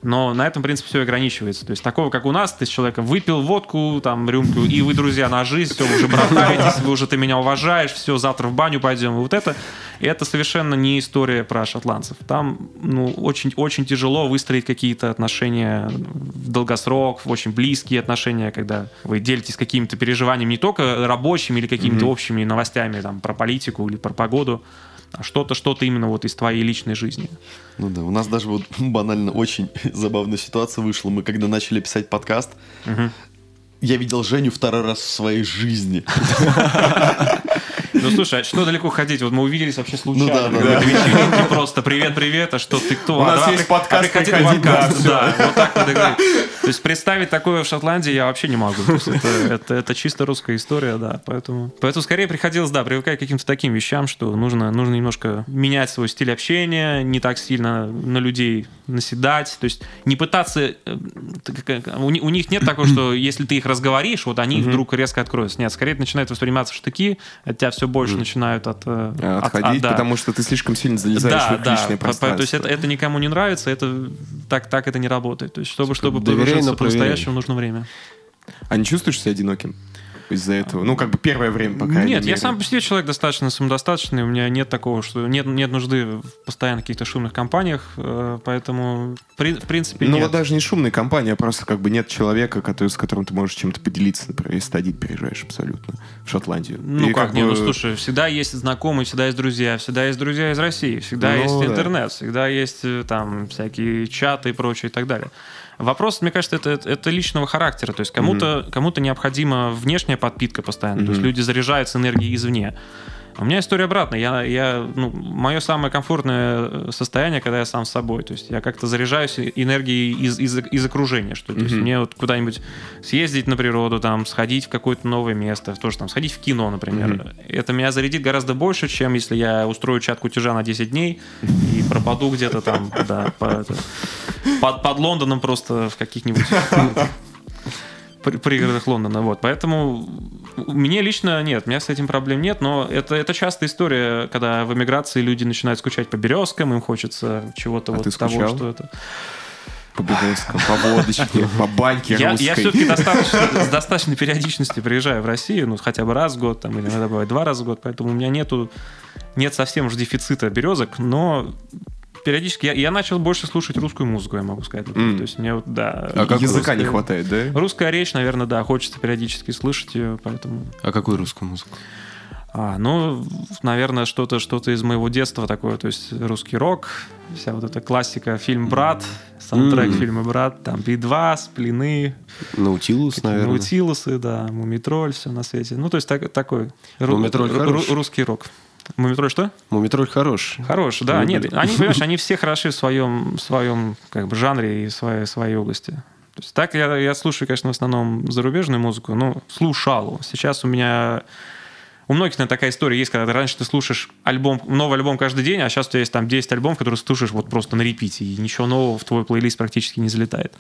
но на этом, в принципе, все ограничивается. То есть такого, как у нас, ты с человеком выпил водку, там, рюмку, и вы, друзья, на жизнь, все, вы уже братаетесь, вы уже, ты меня уважаешь, все, завтра в баню пойдем. И вот это, это совершенно не история про шотландцев. Там, ну, очень, очень тяжело выстроить какие-то отношения в долгосрок, в очень близкие отношения, когда вы делитесь какими-то переживаниями не только рабочими или какими-то общими новостями, там, про политику или про погоду, а что-то, что-то именно вот из твоей личной жизни. Ну да, у нас даже вот банально очень забавная ситуация вышла. Мы когда начали писать подкаст, я видел Женю второй раз в своей жизни. Ну, слушай, а что далеко ходить? Вот мы увиделись вообще случайно. Ну да, да, вечеринке просто привет-привет, а что ты кто? У А, нас да, есть при- подкаст, а приходи приходи, да, подкаст, всё. да, вот так надо говорить. То есть представить такое в Шотландии я вообще не могу. Это, это- это чисто русская история, да. Поэтому, поэтому скорее приходилось, да, привыкать к каким-то таким вещам, что нужно, нужно немножко менять свой стиль общения, не так сильно на людей наседать. То есть не пытаться... э, как- У, у них нет такого, что если ты их разговоришь, вот они вдруг резко откроются. Нет, скорее это начинает восприниматься в штыки, от тебя все больше начинают от... э, от- Отходить, от- да. потому что ты слишком сильно залезаешь Да, в их да. личное пространство. То есть это, это никому не нравится, это так, так это не работает. То есть чтобы, чтобы доверяй, погружиться но проверяй. по-настоящему, нужно время. А не чувствуешь себя одиноким из-за этого? Ну, как бы первое время, по крайней Нет, я мере. сам по себе человек достаточно самодостаточный, у меня нет такого, что нет, нет нужды в постоянно каких-то шумных компаниях, э, поэтому при- в принципе Ну, вот даже не шумная компания, а просто как бы нет человека, который, с которым ты можешь чем-то поделиться, например, если ты переезжаешь абсолютно в Шотландию. Ну И как, не, ну слушай, всегда есть знакомые, всегда есть друзья, всегда есть друзья из России, всегда Ну, есть да. интернет, всегда есть э, там всякие чаты и прочее и так далее. Вопрос, мне кажется, это, это личного характера. То есть кому-то кому необходима внешняя подпитка постоянно. То есть люди заряжаются энергией извне. У меня история обратная. Я, я, ну, мое самое комфортное э, состояние, когда я сам с собой. То есть я как-то заряжаюсь энергией из, из, из окружения. Что, то есть мне вот куда-нибудь съездить на природу, там, сходить в какое-то новое место, тоже там, сходить в кино, например. Это меня зарядит гораздо больше, чем если я устрою чат кутежа на 10 дней и пропаду где-то там, да, под, под Лондоном просто в каких-нибудь пригородах Лондона. Вот. Поэтому мне лично нет, у меня с этим проблем нет, но это, это частая история, когда в эмиграции люди начинают скучать по березкам, им хочется чего-то А вот ты того, скучал? что это. По Березкам, по водочке, по баньке Я, русской. я все-таки достаточно, с достаточной периодичностью приезжаю в Россию, ну, хотя бы раз в год, там, или иногда бывает два раза в год, поэтому у меня нету, нет совсем уж дефицита березок, но периодически я, я начал больше слушать русскую музыку, я могу сказать. М. То есть мне вот, да... А как Языка не русская- хватает, да? Русская речь, наверное, да, хочется периодически слышать ее, поэтому... А какую русскую музыку? А, ну, наверное, что-то что из моего детства такое, то есть русский рок, вся вот эта классика, фильм «Брат», саундтрек М. фильма «Брат», там «Би-2», «Сплины», Наутилус, наверное. Наутилусы, да, Мумитроль, все на свете. Ну, то есть так- такой ру- ру- русский рок. Мумитроль что? Мумитроль хорош. Хорош, да. Ну, Нет, они, понимаешь, они все хороши в своем, в своем как бы, жанре и своей, своей области. То есть так я, я слушаю, конечно, в основном зарубежную музыку, ну, слушал. Сейчас у меня... У многих, наверное, такая история есть, когда ты раньше ты слушаешь альбом, новый альбом каждый день, а сейчас у тебя есть там 10 альбомов, которые слушаешь вот просто на репите, и ничего нового в твой плейлист практически не залетает.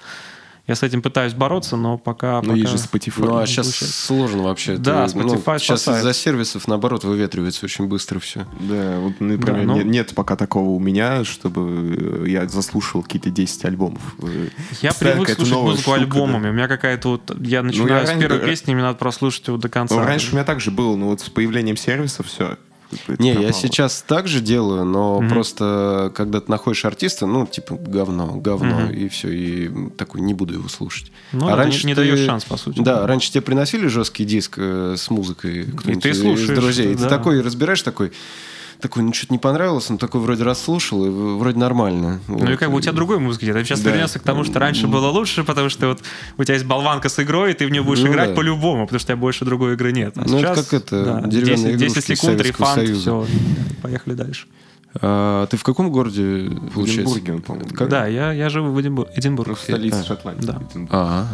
Я с этим пытаюсь бороться, но пока... Ну, пока... есть же Spotify. Ну, а сейчас получается. сложно вообще. Да, Это, ну, Spotify сейчас спасает. из-за сервисов, наоборот, выветривается очень быстро все. Да, вот, например, Да, ну- нет, нет пока такого у меня, чтобы э, я заслушал какие-то 10 альбомов. Э, Я привык слушать музыку штука, альбомами. да. У меня какая-то вот... Я начинаю с ран- первой ра- песни, мне надо прослушать его до конца. Ну, раньше у меня также было, но вот с появлением сервиса все. Не, я сейчас так же делаю, но просто когда ты находишь артиста, ну, типа, говно, говно, Мгм. и все, и такой, не буду его слушать. Ну, а раньше не, не ты- даешь шанс, по сути. Да, раньше тебе приносили жесткий диск э, с музыкой кто-нибудь ты из слушаешь, друзей. И да. ты такой разбираешь, такой, такой, ну, что-то не понравилось, но такой вроде расслушал, и вроде нормально. Ну и как бы у тебя другой музыки нет. Ты сейчас Да. вернешься к тому, что раньше было лучше, потому что вот у тебя есть болванка с игрой, и ты в нее будешь Ну играть да. по-любому, потому что у тебя больше другой игры нет. А Ну, это сейчас, как это, да, деревянные 10, 10 игрушки из секунд, рефанд, Союза. все, поехали дальше. А, ты в каком городе, В получается? Эдинбурге он, по-моему. Да, я, я живу в Эдинбург. Эдинбург. Столица Да. Шотландии. Да. Эдинбург. А,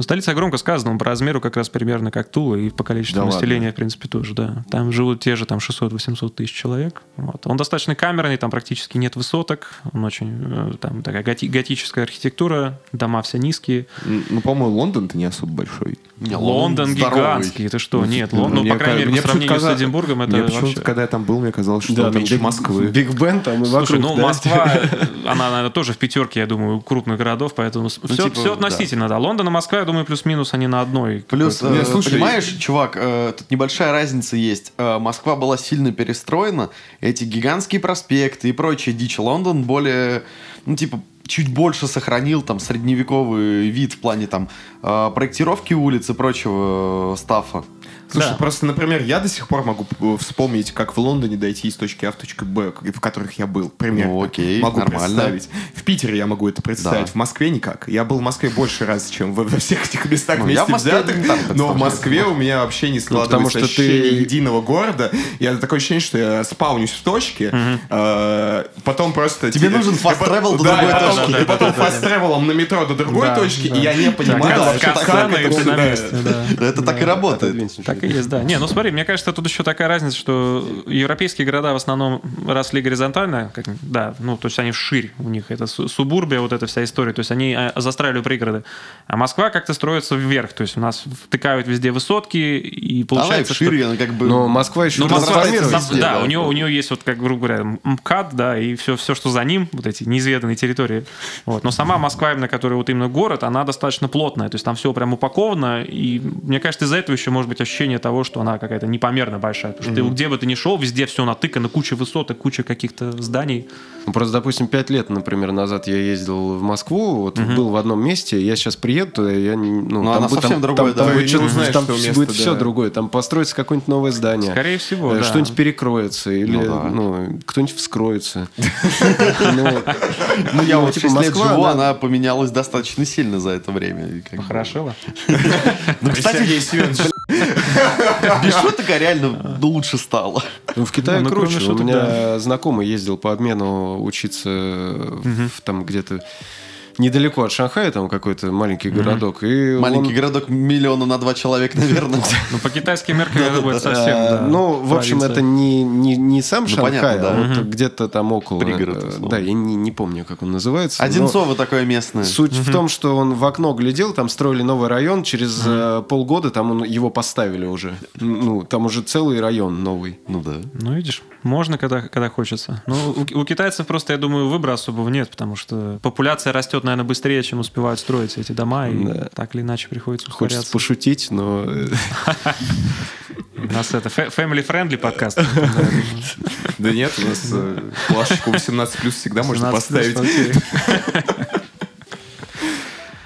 Ну, столица громко сказано, он по размеру как раз примерно как Тула, и по количеству Да населения, ладно? в принципе, тоже, да. Там живут те же там 600-800 тысяч человек. Вот. Он достаточно камерный, там практически нет высоток, он очень, э, там такая готи- готическая архитектура, дома все низкие. Ну, по-моему, Лондон-то не особо большой. Не, Лондон здоровый. гигантский, ты что? Нет, Ну, Лондон, ну, мне по крайней мере, мне по сравнению почему-то с Эдинбургом, это Мне вообще... когда я там был, мне казалось, что да, там меньше Big- Москвы. Биг-Бен там и Слушай, вокруг, ну да? Москва, она, наверное, тоже в пятерке, я думаю, крупных городов, поэтому все, типа, все относительно, да. Лондон и Москва, я думаю, плюс-минус они на одной. Плюс, э, слушай, понимаешь, чувак, э, тут небольшая разница есть. Э, Москва была сильно перестроена, эти гигантские проспекты и прочая дичь. Лондон более, ну, типа, чуть больше сохранил там средневековый вид в плане там э, проектировки улиц и прочего э, stuff а. Слушай, Да. просто, например, я до сих пор могу э, вспомнить, как в Лондоне дойти из точки А в точку Б, в которых я был. Примерно. Ну, окей, могу нормально. представить. В Питере я могу это представить. Да. В Москве никак. Я был в Москве больше раз, чем во, во всех этих местах Ну, вместе я в Москве взятых. так но в. Москве у меня вообще не потому складывается что ощущение ты- единого города. Я такое ощущение, что я спаунюсь в точке, э, потом просто... Тебе те- нужен travel до другой точки. И потом фаст-тревелом на метро до другой точки, и я не понимаю, как это. Это так и работает. Отодвинься Так и есть, да. Не, ну смотри, мне кажется, тут еще такая разница, что европейские города в основном росли горизонтально, как, да, ну, то есть они вширь у них, это су- субурбия, вот эта вся история, то есть они э, застраивали пригороды. А Москва как-то строится вверх, то есть у нас втыкают везде высотки, и Она получается, что... шире, она как бы... Но Москва еще Ну, Москва, везде, да, да. у нее, у нее есть вот, как грубо говоря, МКАД, да, и все, все, что за ним, вот эти неизведанные территории. Вот. Но сама Москва, именно которая вот именно город, она достаточно плотная, то есть там все прям упаковано, и мне кажется, из-за этого еще может быть ощущение того, что она какая-то непомерно большая, потому что ты где бы ты ни шел, везде все натыкано, куча высоток, куча каких-то зданий. Ну, Просто, допустим, пять лет, например, назад я ездил в Москву, вот был в одном месте, я сейчас приеду туда, я, не- ну, Ну, там, будет- совсем там, другое, там, да. будет, узнаешь, там что место, будет да. все другое, там построится какое-нибудь новое здание. Скорее всего, Э, да. Что-нибудь перекроется, или Ну да. ну, кто-нибудь вскроется. Ну, Ну, я вот типа, 6 лет Москва, живу, она- она поменялась достаточно сильно за это время. Хорошо. Ну, кстати, Сергей Семенович, без шуток, а реально лучше стало. Ну, в Китае Ну, ну, круче. У меня знакомый ездил по обмену учиться в- там где-то недалеко от Шанхая, там какой-то маленький городок. И Маленький он- городок миллиона на два человека, наверное. Ну, по китайским меркам это будет совсем, да, Ну, в общем, это не, не, не сам Ну, Шанхай, а вот где-то там около. Пригород, э. Да, я не, не помню, как он называется. Одинцово такое местное. Суть в том, что он в окно глядел, там строили новый район, через э, полгода там его поставили уже. Ну, там уже целый район новый. Ну да. Ну, видишь, можно, когда, когда хочется. Ну, у, у китайцев просто, я думаю, выбора особого нет, потому что популяция растет, наверное, быстрее, чем успевают строить эти дома, и Да. так или иначе приходится Хочется ускоряться. пошутить, но... э, У нас это family-friendly подкаст. Да нет, у нас э, плашечку 18 плюс всегда можно 17 плюс, поставить.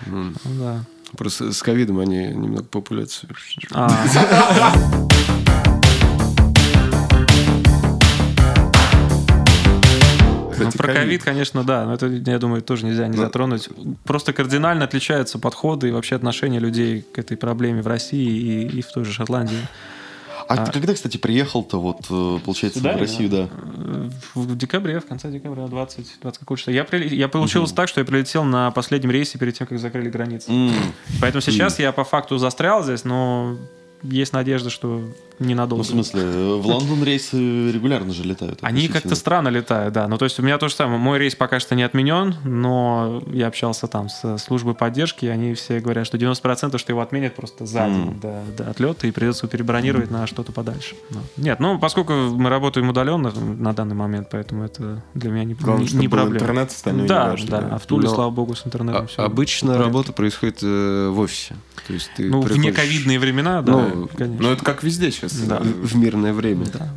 Ну. Просто с ковидом они немного популяцию... про ковид, конечно, да, но это, я думаю, тоже нельзя не Ну. затронуть. Просто кардинально отличаются подходы и вообще отношения людей к этой проблеме в России и, и в той же Шотландии. А, ты когда, кстати, приехал-то, вот, э, получается, Сюда в Россию, да? Э, В в декабре, в конце декабря, 20, 20 какого числа. Я, прили- я получилось так, что я прилетел на последнем рейсе перед тем, как закрыли границы. М, Поэтому сейчас я по факту застрял здесь, но есть надежда, что Ну, ненадолго. в смысле, в Лондон рейсы регулярно же летают. Они как-то странно летают, да. Ну, то есть у меня то же самое. Мой рейс пока что не отменен, но я общался там с службой поддержки, и они все говорят, что 90% что его отменят просто за день до, до отлета, и придется перебронировать на что-то подальше. Ну, Нет, ну, поскольку мы работаем удаленно на данный момент, поэтому это для меня не, Главное, не, чтобы не проблема. интернет, остальное да, важно, да, да. А в Туле, Но- слава богу, с интернетом А- все. обычно работа происходит э, в офисе. То есть ты Ну, в приходишь- нековидные времена, да, Ну, конечно. Ну, это как везде сейчас. Да. в мирное время. Да.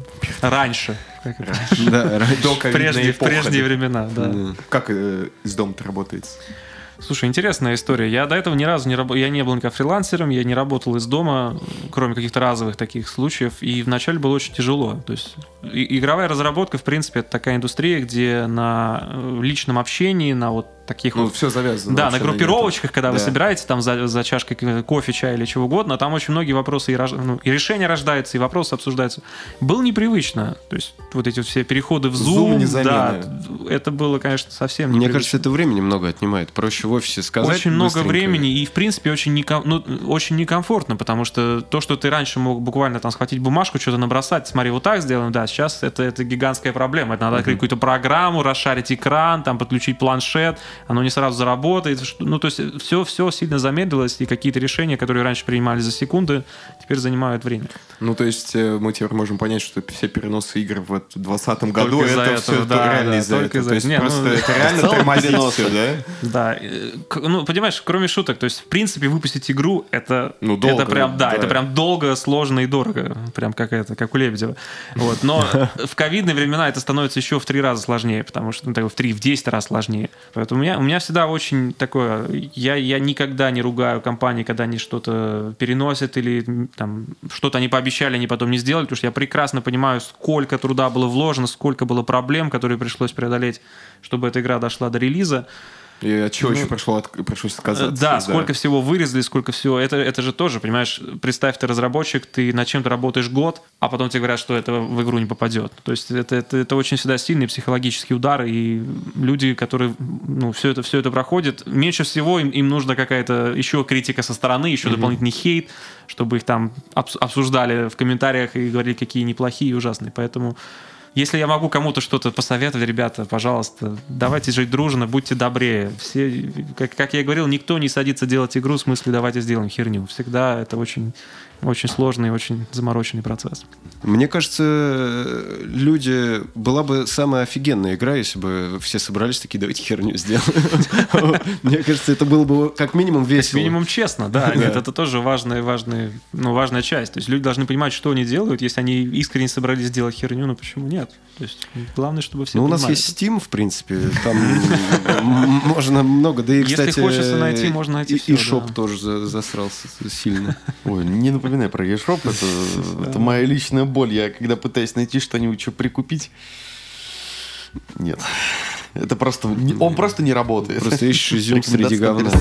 Раньше. Это? Да, раньше. До В прежние, в эпохи. прежние времена, да. Да. Как э, из дома-то работает? Слушай, интересная история. Я до этого ни разу не работал, я не был никак фрилансером, я не работал из дома, кроме каких-то разовых таких случаев, и вначале было очень тяжело. То есть и- игровая разработка, в принципе, это такая индустрия, где на э, личном общении, на вот таких Ну, вот все завязано. да, на группировочках, когда вы Да. собираетесь там за, за чашкой кофе, чая или чего угодно, там очень многие вопросы и, рож- ну, и решения рождаются, и вопросы обсуждаются. Было непривычно. То есть вот эти вот все переходы в Zoom Zoom, да, это было, конечно, совсем Мне непривычно. кажется, это времени много отнимает. Проще в офисе сказать Очень много времени и, в принципе, очень, неком- ну, очень некомфортно, потому что то, что ты раньше мог буквально там схватить бумажку, что-то набросать, смотри, вот так сделаем, да, сейчас это, это гигантская проблема. Это надо открыть какую-то программу, расшарить экран, там подключить планшет, оно не сразу заработает. Ну, то есть все, все сильно замедлилось, и какие-то решения, которые раньше принимались за секунды, теперь занимают время. Ну, то есть э, мы теперь можем понять, что все переносы игр в 2020 году, это этого, все да, реально да, из-за этого. из-за То есть просто ну, это реально тормозит все, да? Да, э, ну, понимаешь, кроме шуток, то есть, в принципе, выпустить игру, это, Ну, долго, это прям, да, да. это прям долго, сложно и дорого, прям как это, как у Лебедева. Вот, но в ковидные времена это становится еще в три раза сложнее, потому что, ну, так, в три, в 10 раз сложнее. Поэтому меня, у меня всегда очень такое, я, я никогда не ругаю компании, когда они что-то переносят или там что-то они пообещали, они потом не сделали, потому что я прекрасно понимаю, сколько труда было вложено, сколько было проблем, которые пришлось преодолеть, чтобы эта игра дошла до релиза. И от чего еще пришло, от- пришлось отказаться? Ну, Да, сколько всего вырезали, сколько всего. Это, это же тоже, понимаешь, представь, ты разработчик, ты над чем-то работаешь год, а потом тебе говорят, что это в игру не попадет. То есть это, это, это очень всегда сильный психологический удар, и люди, которые ну, все, это, все это проходят, меньше всего им, им нужна какая-то еще критика со стороны, еще дополнительный хейт, чтобы их там обс- обсуждали в комментариях и говорили, какие неплохие и ужасные. Поэтому если я могу кому-то что-то посоветовать, ребята, пожалуйста, давайте жить дружно, будьте добрее. Все, как, как я и говорил, никто не садится делать игру в смысле давайте сделаем херню. Всегда это очень, очень сложный, очень замороченный процесс. Мне кажется, люди... Была бы самая офигенная игра, если бы все собрались такие, давайте херню сделаем. Мне кажется, это было бы как минимум весело. Минимум честно, да, нет, это тоже важная, важная, ну, важная часть. То есть люди должны понимать, что они делают. Если они искренне собрались сделать херню, ну почему нет? То есть главное, чтобы все Ну, у нас есть Steam, в принципе, там можно много, да и, Если кстати... хочется найти, можно найти и- шоп тоже за- засрался сильно. Ой, не напоминай про eShop, это, это моя личная боль. Я когда пытаюсь найти что-нибудь, что прикупить, нет. Это просто... Он просто не работает. Просто ищешь изюм среди говна.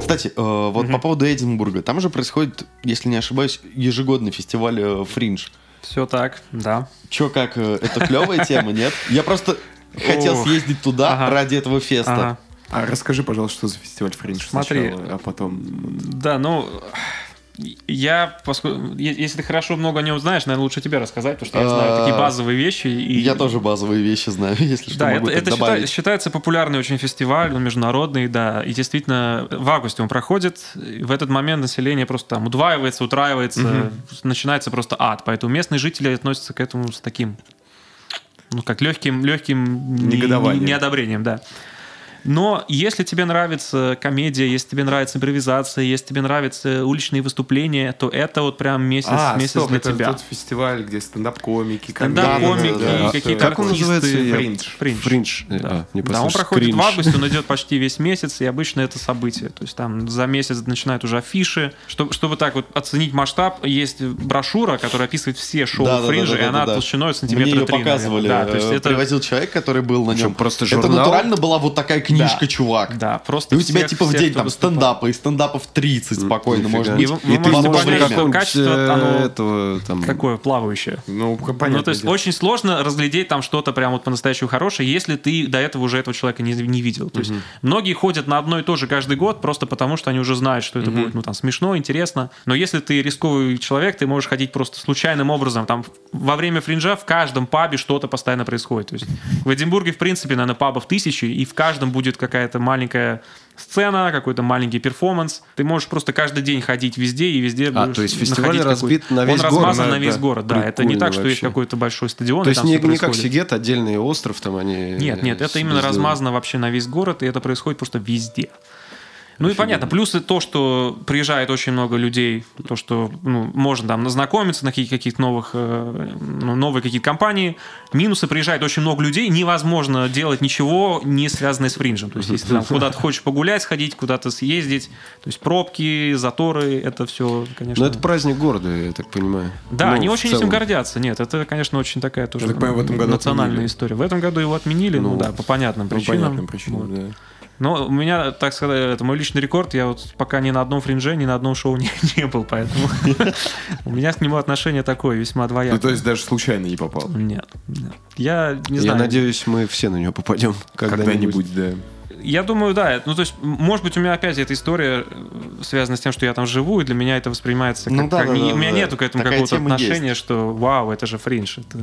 Кстати, э, вот по поводу Эдинбурга. Там же происходит, если не ошибаюсь, ежегодный фестиваль э, Фриндж. Все так, да. Че, как, э, это клевая тема, нет? Я просто хотел съездить туда ради этого феста. А расскажи, пожалуйста, что за фестиваль Фриндж Смотри. сначала, а потом... Да, ну, я, поскольку, если ты хорошо много о нем знаешь, наверное, лучше тебе рассказать, потому что я знаю такие А, базовые вещи. И... Я тоже базовые вещи знаю, если что, Да, могу это, это счита- добавить. считается популярный очень фестиваль, он международный, да, и действительно в августе он проходит, в этот момент население просто там удваивается, утраивается, начинается просто ад, поэтому местные жители относятся к этому с таким, ну, как легким, легким неодобрением, да. Но если тебе нравится комедия, если тебе нравится импровизация, если тебе нравятся уличные выступления, то это вот прям месяц, А, месяц стоп, для это тебя. тот фестиваль, где стендап-комики, Стендап-комики, Да, да, да. какие-то Как он артисты. называется? Я- Фриндж. Фриндж. Фриндж. Да. А, не Да, он проходит Кринж. в августе, он идет почти весь месяц, и обычно это событие. То есть там за месяц начинают уже афиши. Чтобы, чтобы так вот оценить масштаб, есть брошюра, которая описывает все шоу Да, да, Фринджа, да, да, и она да, да. толщиной Мне сантиметра ее три, показывали. наверное. Да, то есть э, это... Привозил человек, который был на нем. просто Это журнал? натурально была вот такая книжка, Да. чувак. Да, просто И у тебя всех- типа в день там выступал. стендапа, и стендапов 30 спокойно Нифига. может И вы- И ты можешь какого-нибудь, качество, оно этого там... Какое плавающее. Ну, понятно. ну, то есть очень сложно разглядеть там что-то прям вот по-настоящему хорошее, если ты до этого уже этого человека не, не видел. То есть многие ходят на одно и то же каждый год просто потому, что они уже знают, что это будет ну, там, смешно, интересно. Но если ты рисковый человек, ты можешь ходить просто случайным образом. Там во время фринжа в каждом пабе что-то постоянно происходит. То есть в Эдинбурге, в принципе, наверное, пабов тысячи, и в каждом будет какая-то маленькая сцена, какой-то маленький перформанс. Ты можешь просто каждый день ходить везде и везде А, то есть фестиваль разбит на весь Он город, размазан да, на весь город, да. Это не так, что есть вообще. какой-то большой стадион, То есть не, не как. Сигет, отдельный остров там они... Нет, нет, это именно размазано вообще на весь город, и это происходит просто везде. Ну и понятно, плюсы то, что приезжает очень много людей, то, что ну, можно там знакомиться на каких- каких-то новых, э, ну, новые какие-то компании. Минусы приезжает очень много людей, невозможно делать ничего, не связанное с фринжем. То есть, если ты там куда-то хочешь погулять, сходить, куда-то съездить, то есть пробки, заторы, это все, конечно... Но это праздник города, я так понимаю. Да, Ну, они очень целом. этим гордятся. Нет, это, конечно, очень такая тоже так понимаю, в этом году национальная отменили. история. В этом году его отменили, ну, Ну, да, по понятным Ну, причинам. понятным причинам, Вот. да. Но у меня, так сказать, это мой личный рекорд. Я вот пока ни на одном фринже, ни на одном шоу не, не был, поэтому у меня к нему отношение такое, весьма Ну, то двоякое. есть даже случайно не попал. Нет, нет. Я не Я знаю. надеюсь, мы все на него попадем когда-нибудь. Когда-нибудь, да. Я думаю, да. Ну, то есть, может быть, у меня опять эта история э, связана с тем, что я там живу, и для меня это воспринимается как... Ну да, как- да, да, у меня да. нету к этому какого-то отношения, есть. что вау, это же фринж. это-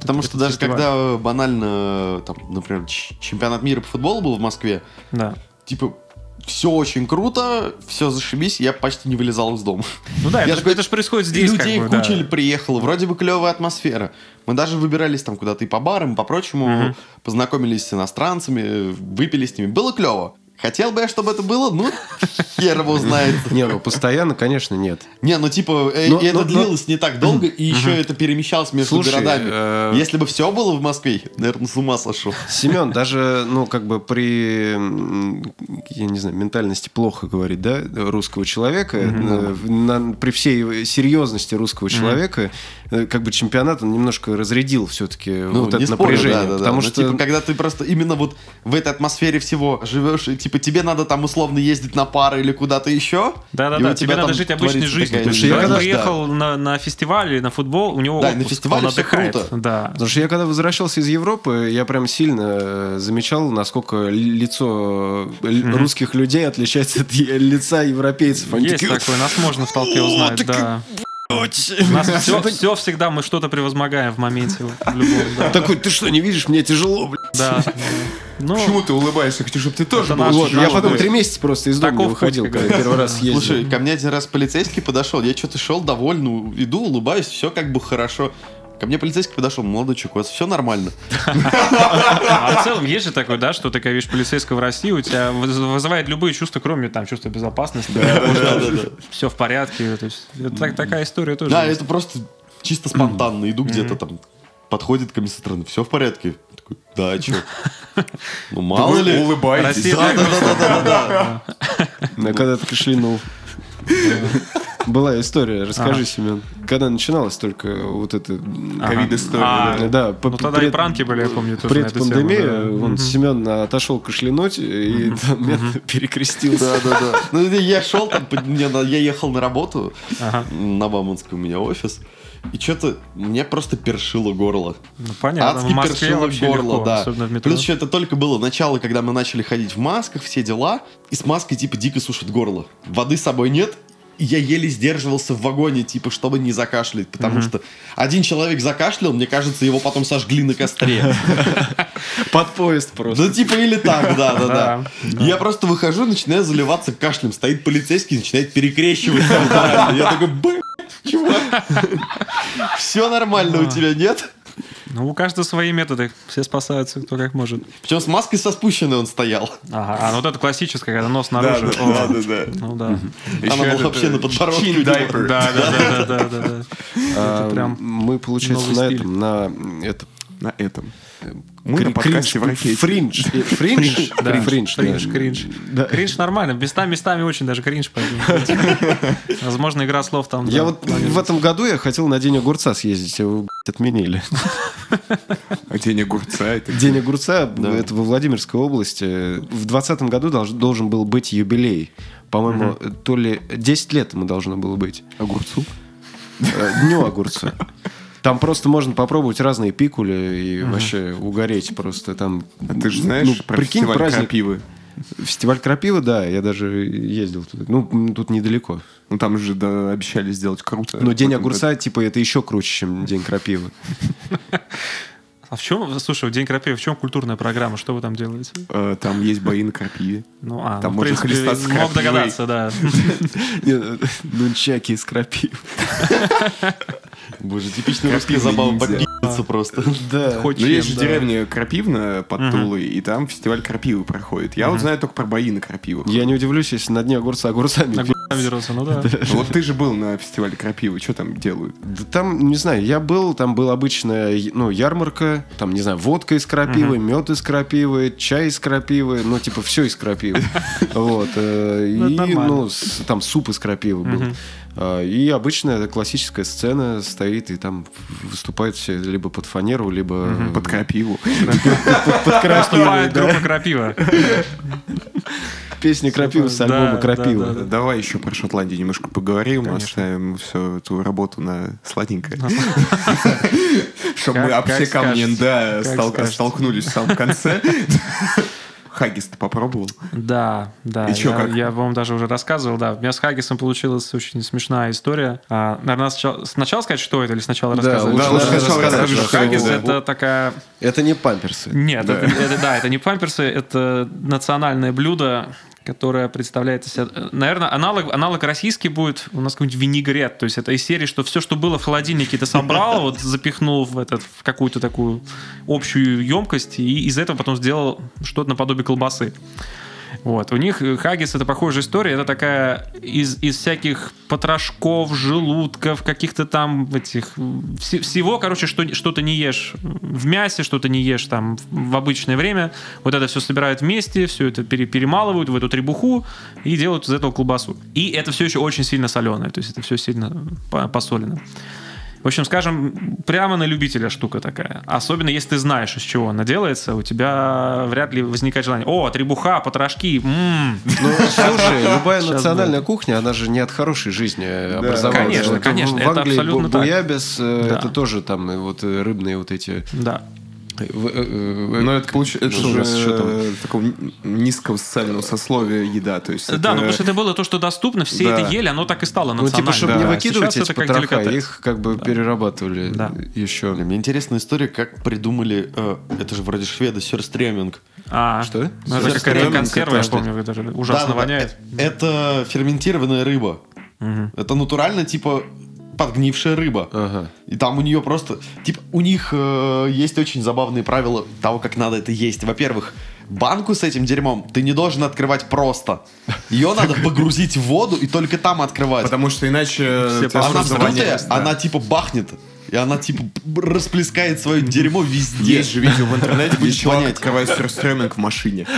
Потому это что даже фестиваль. когда банально, там, например, чемпионат мира по футболу был в Москве, Да. типа, все очень круто, все зашибись, я почти не вылезал из дома. Ну да, Я это, же, такой, это же происходит здесь. как Людей бы, да. куча приехала, вроде бы клевая атмосфера. Мы даже выбирались там куда-то и по барам, и по прочему, Мгм. познакомились с иностранцами, выпили с ними. Было клево. Хотел бы я, чтобы это было, ну, хер его знает. Не, ну постоянно, конечно, нет. Не, ну типа, э, Но- и это но- но- длилось не так долго, и еще это перемещалось между Слушай, городами. э, Если бы все было в Москве, наверное, с ума сошел. Семен, даже, ну, как бы при, я не знаю, ментальности плохо говорить, да, русского человека, э, на- при всей серьезности русского человека, как бы чемпионат он немножко разрядил все-таки Ну, вот не это спорю, напряжение. да, да, да. потому Но, что типа, когда ты просто именно вот в этой атмосфере всего живешь, и типа тебе надо там условно ездить на пары или куда-то еще. Да, да, и да. у Тебе надо жить обычной жизнью. такая То есть жизнь. человек Да, приехал на, на фестиваль или на футбол, у него Да, на фестивале он отдыхает. круто. Да. Потому что я когда возвращался из Европы, я прям сильно э, замечал, насколько лицо э, русских людей отличается от лица европейцев. Они Есть такие, такое, нас можно в толпе узнать, да. У нас все, все всегда, мы что-то превозмогаем в моменте. в любом, да. Такой, ты что, не видишь, мне тяжело, блядь. Да. Ну, Почему ты улыбаешься? Хочу, чтобы ты тоже был наш Вот, я потом три месяца просто из дома не выходил, когда первый раз ездил. Слушай, ко мне один раз полицейский подошел, я что-то шел довольно, иду, улыбаюсь, все как бы хорошо. Ко мне полицейский подошел, молодой человек, у вас все нормально. а в целом есть же такое, да, что ты когда видишь полицейского в России, у тебя выз- вызывает любые чувства, кроме там чувства безопасности. Все в порядке. То есть, такая история тоже. Да, это просто чисто спонтанно. Иду где-то там, подходит ко мне со стороны, все в порядке. Такой, да, а что? Ну, мало ли. улыбаетесь. Россия Да, да, да, да, да, да. Да, когда ты кашлянул. Была история, расскажи, Семен. Когда начиналась только вот эта... Ковид-история, А, да. Ну, тогда и пранки были, я помню, тоже Предпандемия, да. вон. Семен отошел кашлянуть и перекрестился. Да, да, да. Ну, я шел я ехал на работу, на Бауманской у меня офис, и что-то мне просто першило горло. Ну, понятно. Адски в Москве першило вообще горло, легко, да. особенно в метро. Плюс еще это только было начало, когда мы начали ходить в масках, все дела, и с маской типа дико сушит горло. Воды с собой нет, и я еле сдерживался в вагоне, типа, чтобы не закашлять, потому что один человек закашлял, мне кажется, его потом сожгли на костре. Под поезд просто. Ну, типа, или так, да, да, да. Я просто выхожу, начинаю заливаться кашлем. Стоит полицейский, начинает перекрещиваться. буквально. Я такой, чувак, все нормально у тебя, нет? Ну, у каждого свои методы. Все спасаются, кто как может. Причем с маской со спущенной он стоял. Ага. А ну вот это классическое, когда нос наружу. О, да, да. Ну да. Она была вообще на подбородке. Да, да, да, да, да, да. А, Это прям Мы, получается, на этом, на это, На этом. Мы на подкасте в ракете. Фриндж. Фриндж? Да, Фриндж, да. кринж, кринж. Нормально. Местами, местами очень даже кринж. Возможно, игра слов там. Я вот в этом году я хотел на День огурца съездить, его отменили. А день огурца это... День огурца, это во Владимирской области. В 2020 году долж- должен был быть юбилей. По-моему, то ли 10 лет ему должно было быть. Огурцу? Э, Дню огурца. Там просто можно попробовать разные пикули и вообще угореть просто. Там, А ты же знаешь ну, про прикинь, фестиваль праздник. крапивы? Фестиваль крапивы, да, я даже ездил туда. Ну, тут недалеко. Ну там же да, обещали сделать круто. Но День огурца, типа, это еще круче, чем День крапивы. А в чем, слушай, в День крапивы, в чем культурная программа? Что вы там делаете? Э, Там есть бои на крапиве. Ну, а, Там ну, в можно принципе, хлестаться мог крапивой. догадаться, да. Не, Нунчаки из крапивы. Боже, типичная русская забава попи***ться просто. Да. Хоть Ну, есть же деревня Крапивна под. Тулой, и там фестиваль крапивы проходит. Я вот знаю только про бои на крапиву. Я не удивлюсь, если на дне огурца огурцами. Дерутся, ну да. Вот ты же был на фестивале крапивы, что там делают? Да там, не знаю, я был, там была обычная, ну, ярмарка, там, не знаю, водка из крапивы, мед из крапивы, чай из крапивы, ну, типа, все из крапивы. Вот. э, Ну, И, ну, там суп из крапивы был. А, И обычная классическая сцена стоит, и там выступают все либо под фанеру, либо Под крапиву. под крапиву. Крапива. Песня крапивы с альбома Да, крапива. да, да, да. Давай еще про Шотландию немножко поговорим, оставим всю эту работу на сладенькое. Чтобы мы об все камни, да, столкнулись в самом конце. Хаггис ты попробовал? Да, да. И чё, я, как? я вам даже уже рассказывал, да. У меня с Хаггисом получилась очень смешная история. А, наверное, сначала, сначала сказать, что это, или сначала Да, рассказать? лучше Да, лучше рассказать, сначала что Хаггис это. это такая Это не памперсы. Нет, Да. Это, это- да, это не памперсы, это национальное блюдо, которое представляет себя... Наверное, аналог, аналог российский будет у нас какой-нибудь винегрет. То есть это из серии, что все, что было в холодильнике, ты собрал, вот запихнул в, этот, в какую-то такую общую емкость, и из этого потом сделал что-то наподобие колбасы. Вот. У них э, хаггис это похожая история. Это такая из, из всяких потрошков, желудков, каких-то там этих... вс- всего, короче, что, что ты не ешь в мясе, что ты не ешь там в обычное время. Вот это все собирают вместе, все это пере- перемалывают в эту требуху и делают из этого колбасу. И это все еще очень сильно соленое. То есть это все сильно по- посолено. В общем, скажем, прямо на любителя штука такая. Особенно если ты знаешь, из чего она делается, у тебя вряд ли возникает желание. О, требуха, потрошки, м-м». Ну, слушай, любая Сейчас национальная кухня, она же не от хорошей жизни образовалась. Конечно, Вот конечно, В это Англии абсолютно бу- так. буябис, э, Да. это тоже там э, вот э, рыбные вот эти... Да. Э, э, э, Но это получается что уже у нас еще там? такого низкого социального сословия еда. То есть Да, это- ну потому что это было то, что доступно, все Да. это ели, оно так и стало Ну, типа, чтобы Да. не выкидывать эти это как потроха, деликатес. их как бы перерабатывали Да. еще. Мне интересная история, как придумали, э, это же вроде шведы, сюрстреминг. А, Что? Ну, это стреминг, консерва, я это помню, даже ужасно Да-да-да. воняет. Э- Это ферментированная рыба. Мгм. Это натурально, типа, подгнившая рыба. Ага. И там у нее просто... Типа, у них э, есть очень забавные правила того, как надо это есть. Во-первых, банку с этим дерьмом ты не должен открывать просто. Ее надо погрузить в воду и только там открывать. Потому что иначе... Она вздутая, она типа бахнет. И она типа расплескает свое дерьмо везде. Есть же видео в интернете, где чувак открывает сюрстреминг в машине.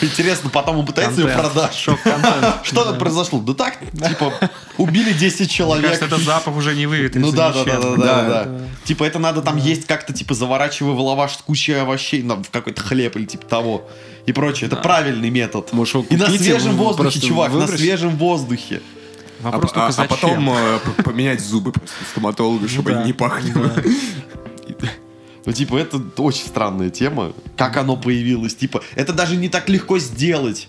Интересно, потом он пытается ее продать. Что там произошло? Да так, типа, убили 10 Мне человек. кажется, этот запах уже не выветрится Ну да, да, да, да. Типа это надо там есть как-то, типа заворачивая в лаваш с кучей овощей, в какой-то хлеб или типа того. И прочее. Это правильный метод. Может, И на свежем воздухе, чувак, на свежем воздухе. Вопрос а, только а- а зачем? потом э, поменять зубы просто стоматологу, чтобы да, они не пахли. Ну, типа, это очень странная тема. Как оно появилось? Типа, это даже не так легко сделать.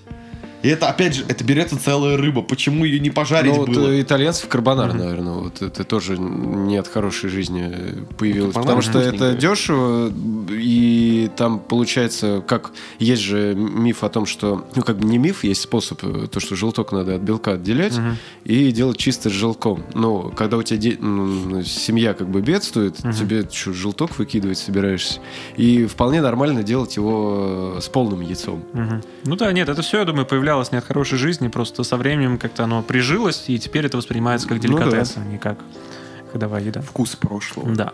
И это, опять же, это берется целая рыба. Почему ее не пожарить Ну, было? э, итальянцев карбонара, наверное, вот это тоже не от хорошей жизни э, появилось. Карбонара Потому что это дешево, и там получается, как есть же миф о том, что, ну, как бы не миф, есть способ, э, то, что желток надо от белка отделять и делать чисто с желтком. Но когда у тебя де- м, семья как бы бедствует, тебе что, желток выкидывать собираешься? И вполне нормально делать его с полным яйцом. Мгм. Ну да, нет, это все, я думаю, появлялось не от хорошей жизни, просто со временем как-то оно прижилось, и теперь это воспринимается как Ну да. деликатес, а не как ходовая еда. Вкус прошлого. Да.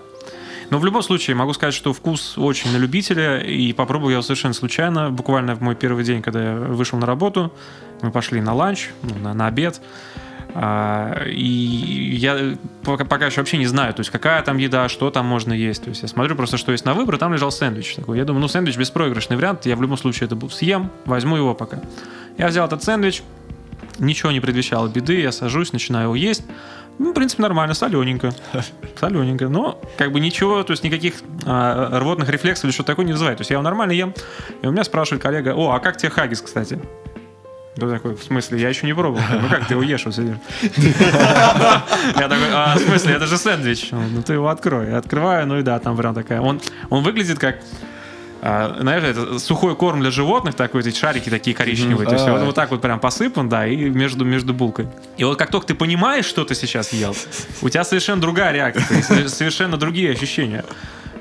Но в любом случае могу сказать, что вкус очень на любителя, и попробовал я его совершенно случайно. Буквально в мой первый день, когда я вышел на работу, мы пошли на ланч, ну, на, на обед. А, и я пока, пока еще вообще не знаю, то есть какая там еда, что там можно есть. То есть я смотрю просто, что есть на выбор, и там лежал сэндвич такой. Я думаю, ну сэндвич беспроигрышный вариант, я в любом случае это съем, возьму его пока. Я взял этот сэндвич, ничего не предвещало беды, я сажусь, начинаю его есть. Ну, в принципе, нормально, солененько. Солененько. Но, как бы ничего, то есть никаких а, рвотных рефлексов или что-то такое не вызывает. То есть я его нормально ем. И у меня спрашивает коллега, о, а как тебе хагис, кстати? Да такой, в смысле, я еще не пробовал. Ну как ты его ешь, вот сидишь? Я такой, а, в смысле, это же сэндвич. Ну ты его открой. Я открываю, ну и да, там прям такая. Он, он выглядит как а, знаешь, это сухой корм для животных, такой, эти шарики такие коричневые. То есть А. вот, вот так вот прям посыпан, да, и между, между булкой. И вот как только ты понимаешь, что ты сейчас ел, у тебя совершенно другая реакция, совершенно другие ощущения.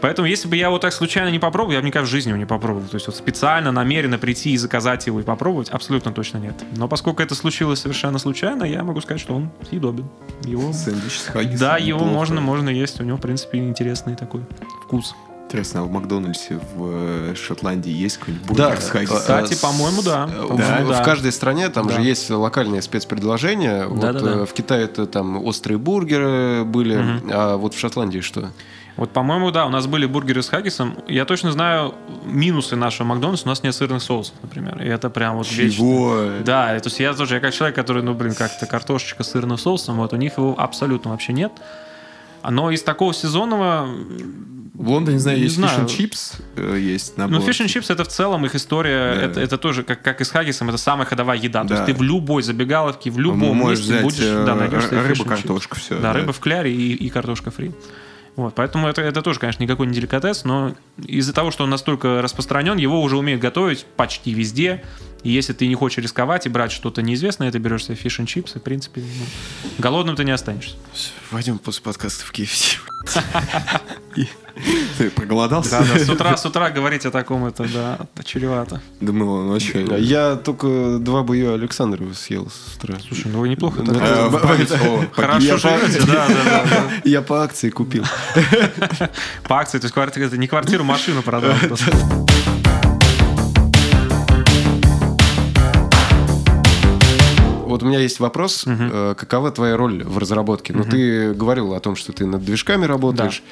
Поэтому, если бы я вот так случайно не попробовал, я бы никогда в жизни его не попробовал. То есть вот специально, намеренно прийти и заказать его и попробовать, абсолютно точно нет. Но поскольку это случилось совершенно случайно, я могу сказать, что он съедобен. Его... Сэндвич с хаггисом. Да, его можно, можно есть. У него, в принципе, интересный такой вкус. Интересно, а в Макдональдсе в э, Шотландии есть какой-нибудь Да, бургер с хаггисом? Кстати, Э, по-моему, да. э, В, да. в каждой стране там Да. же есть локальные спецпредложения. Вот Да-да-да. э, в Китае это там острые бургеры были, Мгм. а вот в Шотландии что? Вот, по-моему, да, у нас были бургеры с хаггисом. Я точно знаю минусы нашего Макдональдса. У нас нет сырных соусов, например. И это прям вот вечно. Чего? Да, то есть я тоже, я как человек, который, ну, блин, как-то картошечка с сырным соусом, вот у них его абсолютно вообще нет. Но из такого сезонного... В Лондоне, знаю, Не есть знаю. and chips, э, есть Ну, набор. фиш and чипс это в целом их история, Да. это, это тоже, как, как и с хаггисом, это самая ходовая еда. То Да. есть ты в любой забегаловке, в любом месте будешь, э, да, найдешь себе р- fish рыбу, and chips. картошку, все. Да, рыба в кляре и, и картошка фри. Вот, поэтому это, это тоже, конечно, никакой не деликатес, но из-за того, что он настолько распространен, его уже умеют готовить почти везде. И если ты не хочешь рисковать и брать что-то неизвестное, ты берешь себе fish и, в принципе, ну, голодным ты не останешься. Пойдем после подкаста в KFC. Ты проголодался? Да, да, с утра, с утра говорить о таком, это, да, чревато. Думал, вообще... Я только два боя Александрова съел с утра. Слушай, ну вы неплохо Ну, так хорошо я живете, да, да, да, да. Я по акции купил. По акции, то есть квартира, это не квартиру, машину продал. Вот у меня есть вопрос. Э, Какова твоя роль в разработке? Ну, ты говорил о том, что ты над движками работаешь.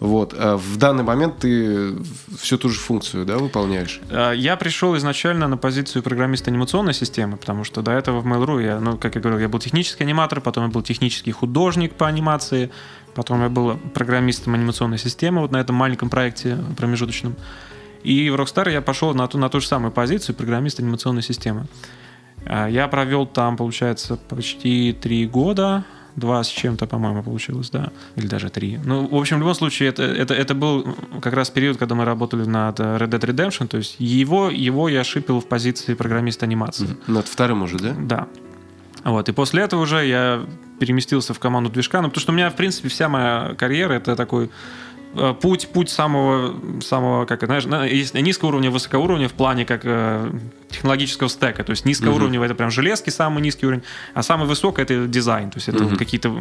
Вот. А в данный момент ты всю ту же функцию, да, выполняешь? Э, Я пришел изначально на позицию программиста анимационной системы, потому что до этого в Mail.ru я, ну, как я говорил, я был технический аниматор, потом я был технический художник по анимации, потом я был программистом анимационной системы вот на этом маленьком проекте промежуточном. И в Rockstar я пошел на ту, на ту же самую позицию программист анимационной системы. А, Я провел там, получается, почти три года. Два с чем-то, по-моему, получилось, да. Или даже три. Ну, в общем, в любом случае, это, это, это был как раз период, когда мы работали над э, Red Dead Redemption. То есть его, его я шипил в позиции программиста анимации. Над вторым уже, да? Да. Вот. И после этого уже я переместился в команду движка. Ну, потому что у меня, в принципе, вся моя карьера это такой э, путь, путь самого, самого, как знаешь, низкого уровня, высокого уровня в плане как э, технологического стека. То есть низкоуровневый это прям железки, самый низкий уровень, а самый высокий это дизайн. То есть это вот какие-то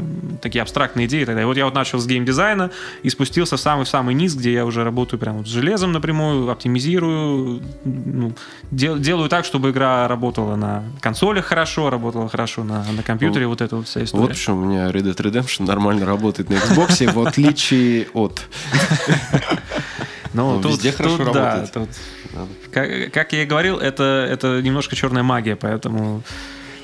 такие абстрактные идеи. далее. И вот я вот начал с геймдизайна и спустился в самый-самый низ, где я уже работаю прям вот с железом напрямую, оптимизирую, ну, дел- делаю так, чтобы игра работала на консолях хорошо, работала хорошо на, на компьютере, вот эта вот вся история. Вот почему у меня Red Dead Redemption нормально работает на Xbox, в отличие от... Ну, Ну, везде хорошо работает. Как, как я и говорил, это, это немножко черная магия, поэтому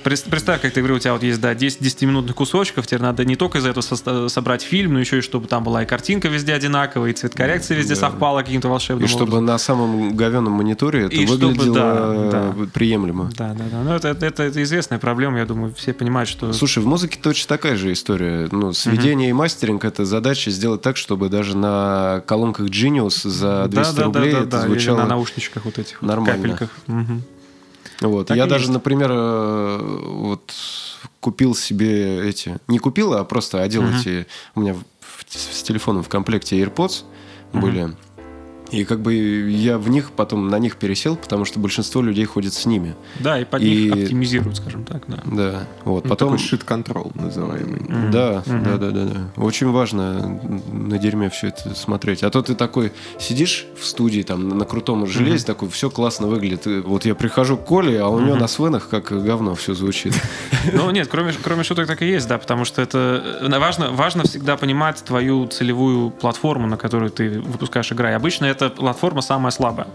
Представь, как ты говорил, у тебя вот есть, да, 10 10-минутных кусочков, тебе надо не только из этого состо- собрать фильм, но еще и чтобы там была и картинка везде одинаковая, и цвет коррекции везде Да. совпала каким-то волшебным И чтобы образом. на самом говенном мониторе это И чтобы, выглядело да, э, приемлемо. Да, да, да. Ну, это, это, это известная проблема, я думаю, все понимают, что... Слушай, в музыке точно такая же история. Ну, сведение и мастеринг это задача сделать так, чтобы даже на колонках Genius за 200 да, да, рублей да, да, это да, или звучало. на наушничках вот этих вот нормально. капельках. Мгм. Вот. Так Я даже, есть. например, э, вот купил себе эти, не купил, а просто одел Мгм. эти. У меня в- с телефоном в комплекте AirPods были. И как бы я в них потом на них пересел, потому что большинство людей ходит с ними. Да, и под И- них оптимизируют, скажем так, да. Да. Вот. Ну, Потом. Такой shit-control называемый. Мгм. Да, Мгм. да, да, да, да. Очень важно на дерьме все это смотреть. А то ты такой сидишь в студии, там, на крутом железе, такой, все классно выглядит. Вот я прихожу к Коле, а у него на свенах как говно все звучит. Ну, нет, кроме, кроме шуток так и есть, да, потому что это э, важно, важно всегда понимать твою целевую платформу, на которую ты выпускаешь игры. И обычно эта платформа самая слабая.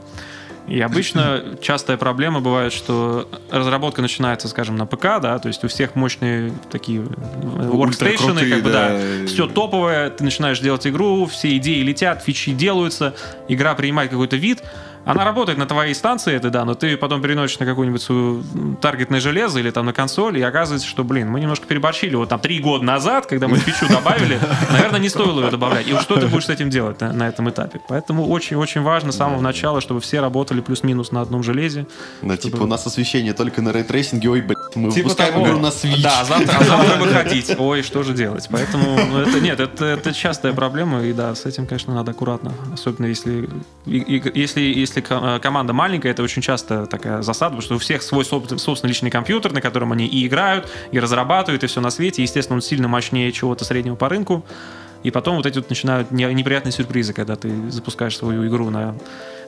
И обычно частая проблема бывает, что разработка начинается, скажем, на ПК, да, то есть у всех мощные такие э, workstation'ы, Ультракрутые, как бы, да, да. все топовое, ты начинаешь делать игру, все идеи летят, фичи делаются, игра принимает какой-то вид, она работает на твоей станции, это да, но ты потом переносишь на какое-нибудь свою target ное железо или там на консоль, и оказывается, что, блин, мы немножко переборщили. Вот там три года назад, когда мы фичу добавили, наверное, не стоило ее добавлять. И вот что ты будешь с этим делать на, на этом этапе? Поэтому очень-очень важно с самого начала, чтобы все работали плюс-минус на одном железе. Да, типа у нас освещение только на ray tracing е, ой, блядь, мы Типа выпускаем того. игру на Switch. Да, завтра, а завтра выходить. Ой, что же делать? Поэтому ну, это нет, это, это частая проблема, и да, с этим, конечно, надо аккуратно. Особенно если, и- и- если, если э, команда маленькая, это очень часто такая засада, потому что у всех свой соб- собственный личный компьютер, на котором они и играют, и разрабатывают, и все на свете. Естественно, он сильно мощнее чего-то среднего по рынку. И потом вот эти вот начинают не- неприятные сюрпризы, когда ты запускаешь свою игру на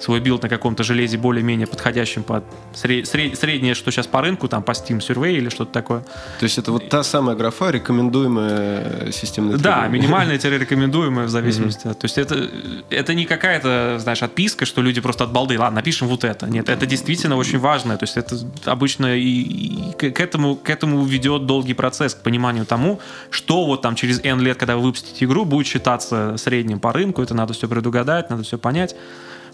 свой билд на каком-то железе более-менее подходящем под сре- сре- среднее, что сейчас по рынку, там по Steam Survey или что-то такое. То есть это вот та самая графа, рекомендуемая системная Да, требования. минимальная-рекомендуемая в зависимости. от- То есть это, это не какая-то, знаешь, отписка, что люди просто от балды, ладно, напишем вот это. Нет, это действительно очень важно. То есть это обычно и, и к, к этому, к этому ведет долгий процесс, к пониманию тому, что вот там через N лет, когда вы выпустите игру, будет считаться средним по рынку. Это надо все предугадать, надо все понять.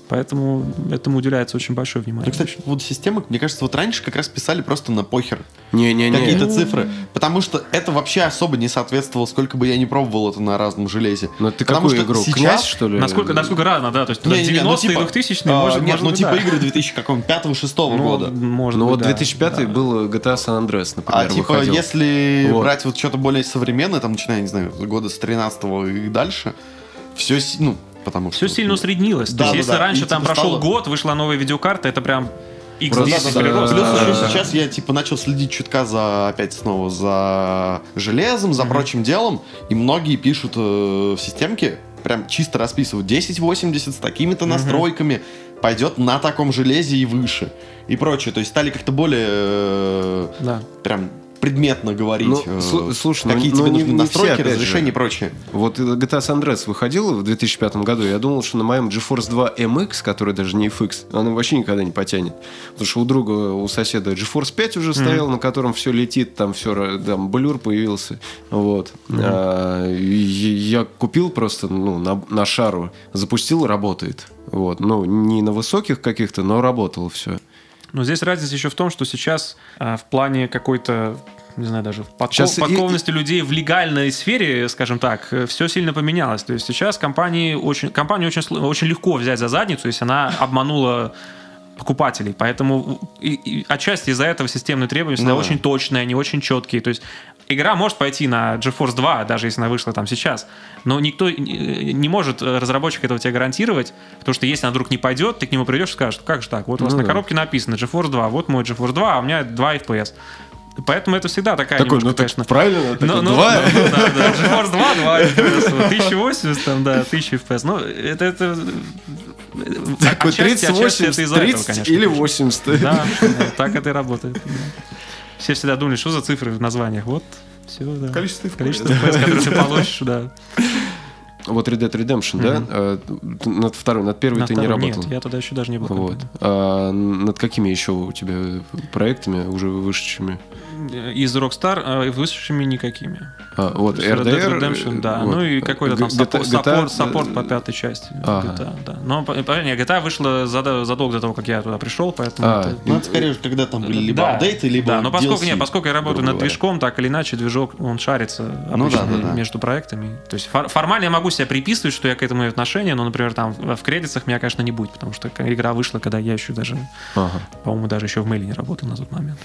Поэтому этому уделяется очень большое внимание. Ну, кстати, вот системы, мне кажется, вот раньше как раз писали просто на похер Не-не-не. какие-то цифры. Потому что это вообще особо не соответствовало, сколько бы я ни пробовал это на разном железе. Ну ты Потому какую что игру? сейчас- Князь, что ли? Насколько, насколько рано, да? То есть Не-не-не, 90-е, ну, типа, 2000-е, а, может, Нет, может ну быть, типа да. игры 2005-2006 Ну, года. может Ну быть, вот да, 2005 да. был GTA San Andreas, например, А типа, выходил. если Вот. брать вот что-то более современное, там, начиная, не знаю, года с 13 и дальше, все, ну, потому что... Все сильно усреднилось. То Да, есть, да, если да. раньше И, там типа, прошел стало- год, вышла новая видеокарта, это прям X10 Просто, Да, да, да. прирост. Плюс еще да. сейчас я типа начал следить чутка за опять снова за железом, за прочим делом, и многие пишут э, в системке, прям чисто расписывают 1080 с такими-то настройками, пойдет на таком железе и выше и прочее. То есть стали как-то более э, Да. прям предметно говорить, Ну, э, слу- слушай, ну, какие ну, тебе не- нужны не настройки, все, опять же. разрешения и прочее. Вот GTA San Andreas выходил в 2005 году, я думал, что на моем GeForce 2 MX, который даже не FX, он вообще никогда не потянет. Потому что у друга, у соседа GeForce 5 уже стоял, на котором все летит, там все, там блюр появился. Вот. А, и я купил просто ну, на, на шару, запустил, работает. Вот. Ну, не на высоких каких-то, но работало все. Но здесь разница еще в том, что сейчас а, в плане какой-то не знаю, даже подков- Сейчас и- подкованности людей в легальной сфере, скажем так, все сильно поменялось. То есть сейчас компании очень, компании очень, очень легко взять за задницу, если она обманула покупателей. Поэтому и- и отчасти из-за этого системные требования всегда Ну да. очень точные, они очень четкие. То есть игра может пойти на GeForce 2, даже если она вышла там сейчас, но никто не не может, э, разработчик этого тебе гарантировать, потому что если она вдруг не пойдет, ты к нему придешь и скажешь, как же так, вот у вас Ну на да. коробке написано GeForce 2, вот мой GeForce 2, а у меня 2 FPS. Поэтому это всегда такая Такой, немножко, ну так конечно... правильно, Ну, такой, ну, два. ну, ну, да, да. GeForce 2, 2 FPS, вот, 1080, там, да, 1000 FPS. Ну, это, это Такой отчасти- отчасти 30, это из-за этого, 30 конечно. или 80. Да, так это и работает. Все всегда думали, что за цифры в названиях. Вот, все, да. Количество FPS. Количество FPS, которые ты получишь, да. Вот Red Dead Redemption, да? А, Над второй, над первой ты не работал. Нет, я тогда еще даже не был. Вот. А над какими еще у тебя проектами уже вышедшими? Из Rockstar э, вышедшими никакими. А, вот, Red Dead RDR. Redemption, да. вот, Ну и какой-то там GTA, support, support, support э, по пятой части. Ага. GTA, да. Но, по- понятно, GTA вышла задолго до того, как я туда пришел, поэтому... А, это- Ну, это скорее, уже, когда там были либо Да, апдейты, либо Да, но поскольку, DLC, нет, поскольку я работаю над говоря. движком, так или иначе, движок, он share ится Ну обычно да, да, да. между проектами. То есть фор- формально я могу себя приписывать, что я к этому имею отношение, но, например, там в в кредитах меня, конечно, не будет, потому что игра вышла, когда я еще даже, Ага. по-моему, даже еще в мейле не работал на тот момент.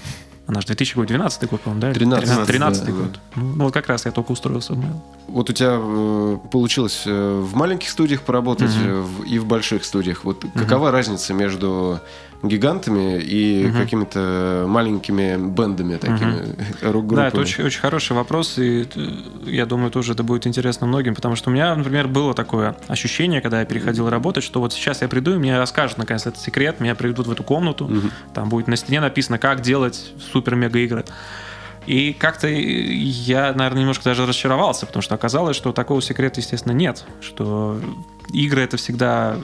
Она же 2012 год, по-моему, да? 13, 13 да, год. Ну, ну, вот как раз я только устроился в мейл. Вот у тебя э, получилось э, в маленьких студиях поработать э, в- и в больших студиях. Вот какова разница между гигантами и Мгм. какими-то маленькими бендами такими, рок-группами? Да, это очень, очень хороший вопрос, и э, я думаю, тоже это будет интересно многим, потому что у меня, например, было такое ощущение, когда я переходил работать, что вот сейчас я приду, и мне расскажут, наконец, этот секрет, меня приведут в эту комнату, Мгм. там будет на стене написано, как делать супер-мега-игры. И как-то я, наверное, немножко даже разочаровался, потому что оказалось, что такого секрета, естественно, нет. Что игры это всегда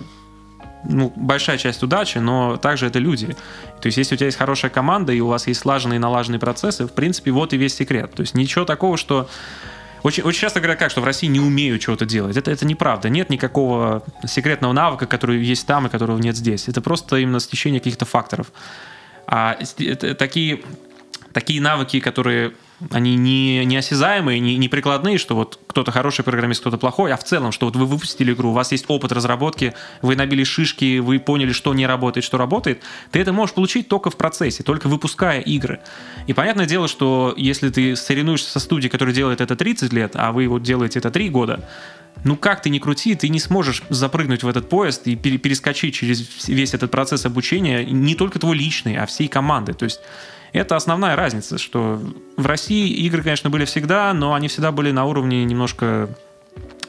ну, большая часть удачи, но также это люди. То есть, если у тебя есть хорошая команда, и у вас есть слаженные и налаженные процессы, в принципе, вот и весь секрет. То есть, ничего такого, что... Очень, очень часто говорят как, что в России не умеют чего-то делать. Это, это неправда. Нет никакого секретного навыка, который есть там и которого нет здесь. Это просто именно стечение каких-то факторов. А это такие, такие навыки, которые они не, не осязаемые, не, не прикладные, что вот кто-то хороший программист, кто-то плохой, а в целом, что вот вы выпустили игру, у вас есть опыт разработки, вы набили шишки, вы поняли, что не работает, что работает, ты это можешь получить только в процессе, только выпуская игры. И понятное дело, что если ты соревнуешься со студией, которая делает это 30 лет, а вы вот делаете это 3 года, ну как ты не крути, ты не сможешь запрыгнуть в этот поезд и пере- перескочить через весь этот процесс обучения, не только твой личный, а всей команды. То есть это основная разница, что в России игры, конечно, были всегда, но они всегда были на уровне немножко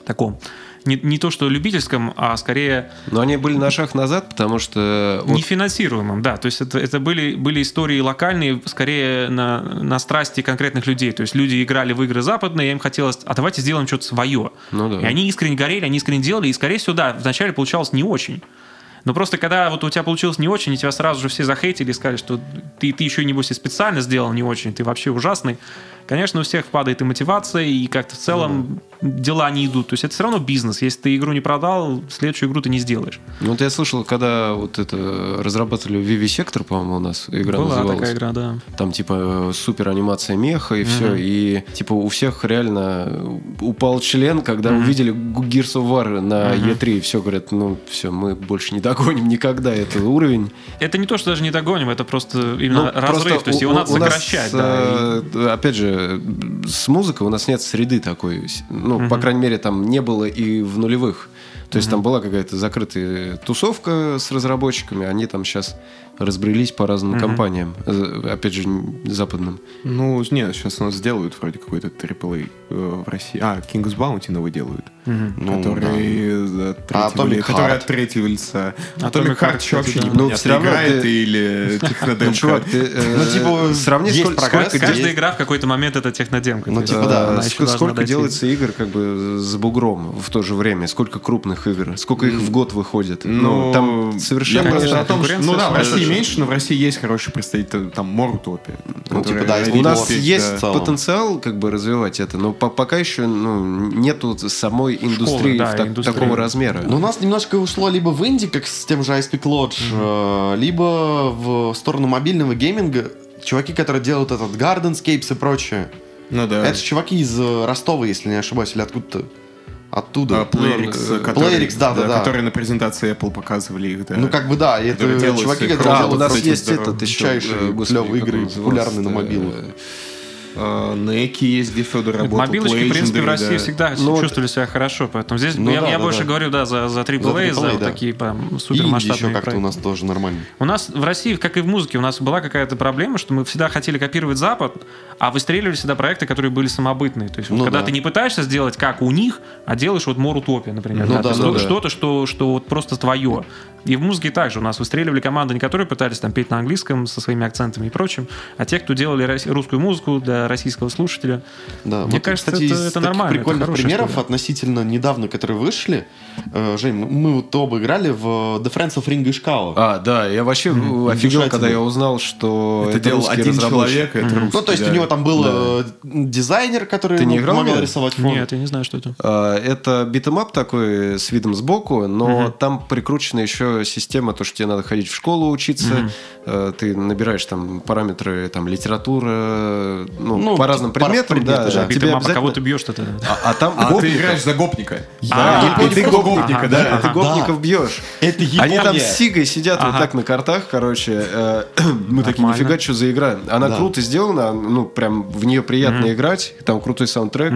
таком. Не, не то, что любительском, а скорее Но они были на шаг назад, потому что... вот нефинансируемым, да. То есть это, это были, были истории локальные, скорее на, на страсти конкретных людей. То есть люди играли в игры западные, им хотелось, а давайте сделаем что-то свое. Ну да. И они искренне горели, они искренне делали, и, скорее всего, да, вначале получалось не очень. Но просто когда вот у тебя получилось не очень, и тебя сразу же все захейтили и сказали, что ты, ты еще, небось, и специально сделал не очень, ты вообще ужасный. Конечно, у всех падает и мотивация, и как-то в целом дела не идут. То есть это все равно бизнес. Если ты игру не продал, следующую игру ты не сделаешь. Ну, вот я слышал, когда вот это разрабатывали Vivi Sector, по-моему, у нас игра Была называлась. такая игра, да. Там типа супер анимация меха и все. И типа у всех реально упал член, когда увидели Gears of War на E3. И все говорят, ну все, мы больше не догоним никогда этот уровень. Это не то, что даже не догоним, это просто именно Ну, разрыв. просто то есть у- его надо у нас, сокращать. да, и- э, Опять же, с музыкой у нас нет среды такой. Ну, по крайней мере, там не было и в нулевых. То есть там была какая-то закрытая тусовка с разработчиками, они там сейчас разбрелись по разным компаниям, э, опять же, западным. Ну, нет, сейчас у нас сделают вроде какой-то AAA э, в России. А, King's Bounty новый делают. Ну, который, за А третьего ли- который от третьего лица. Atomic Atomic Heart, еще вообще не да. Ну, равно играет ты- или Ну, технодемка. чувак, ты э, Ну, типа, сравни, есть сколько, прогресс, сколько, Каждая игра в какой-то момент это технодемка. Ну, есть, типа, да, сколько дойти. делается игр как бы с бугром в то же время, сколько крупных игр, сколько их в год выходит. Ну, Ну, там совершенно... Я просто конечно, о том, что, ну да, в России. Меньше, но в России есть хороший представитель, там, Морутопия. Ну, типа, да, У нас есть да. потенциал как бы развивать это, но по- пока еще ну, нету самой индустрии да, в так- индустрии. такого размера. Ну, у нас немножко ушло либо в инди, как с тем же Peak Lodge, э, либо в сторону мобильного гейминга. Чуваки, которые делают этот Gardenscapes и прочее. Ну да. Это же чуваки из э, Ростова, если не ошибаюсь, или откуда-то. Оттуда. А, Playrix, Ну, который- Playrix, да, да, да. Которые на презентации Apple показывали их, да. Ну, как бы да, и это Которые делают чуваки, которые Да, крутые у делают нас есть этот еще... Э, господи, клевые игры, популярные на мобилах. А, Неки есть, где Федор работал. Мобилочки, в принципе, в России да. всегда Ну, вот- чувствовали себя хорошо, поэтому здесь Ну я, да, я да, больше да. говорю, да, за, за AAA, за, AAA, вот да. такие прям И супермасштабные еще как-то у нас тоже нормально. У нас в России, как и в музыке, у нас была какая-то проблема, что мы всегда хотели копировать Запад, а выстреливали всегда проекты, которые были самобытные. То есть, вот Ну когда да. ты не пытаешься сделать как у них, а делаешь вот Мор Утопия, например. Ну да, да, ну да. Что-то, что, что вот просто твое. И в музыке также у нас выстреливали команды, не которые пытались там петь на английском со своими акцентами и прочим, а те, кто делали русскую музыку для российского слушателя. Да, Мне вот, кажется, кстати, это- из это нормально, это прикольных хорошая примеров история. относительно недавно, которые вышли. Э, Жень, мы- вот оба играли в The Friends of Ringo Ishikawa. А, да, я вообще офигел, Душательно. когда я узнал, что Это делал русский один человек, это русский. Ну, то есть да. у него там был э, дизайнер, который Ты не играл помогал рисовать фон. Нет, я не знаю, что это. А, Это beat 'em up такой с видом сбоку, но там прикручена еще система, то, что тебе надо ходить в школу учиться, э, ты набираешь там параметры, там литература, ну, Ну, по разным предметам, предметы, да, да. да. Тебе а обязательно- кого ты бьешь-то тогда? А, а там А ты гопника. играешь за гопника. А, и ты гопника, Ага, да. да, ты гопников бьешь. Это Они там Япония. с Сигой сидят вот Ага. так на картах, короче. э, Мы такие, нифига, что за игра. Она Да. круто сделана, ну, прям в нее приятно играть. Там крутой саундтрек.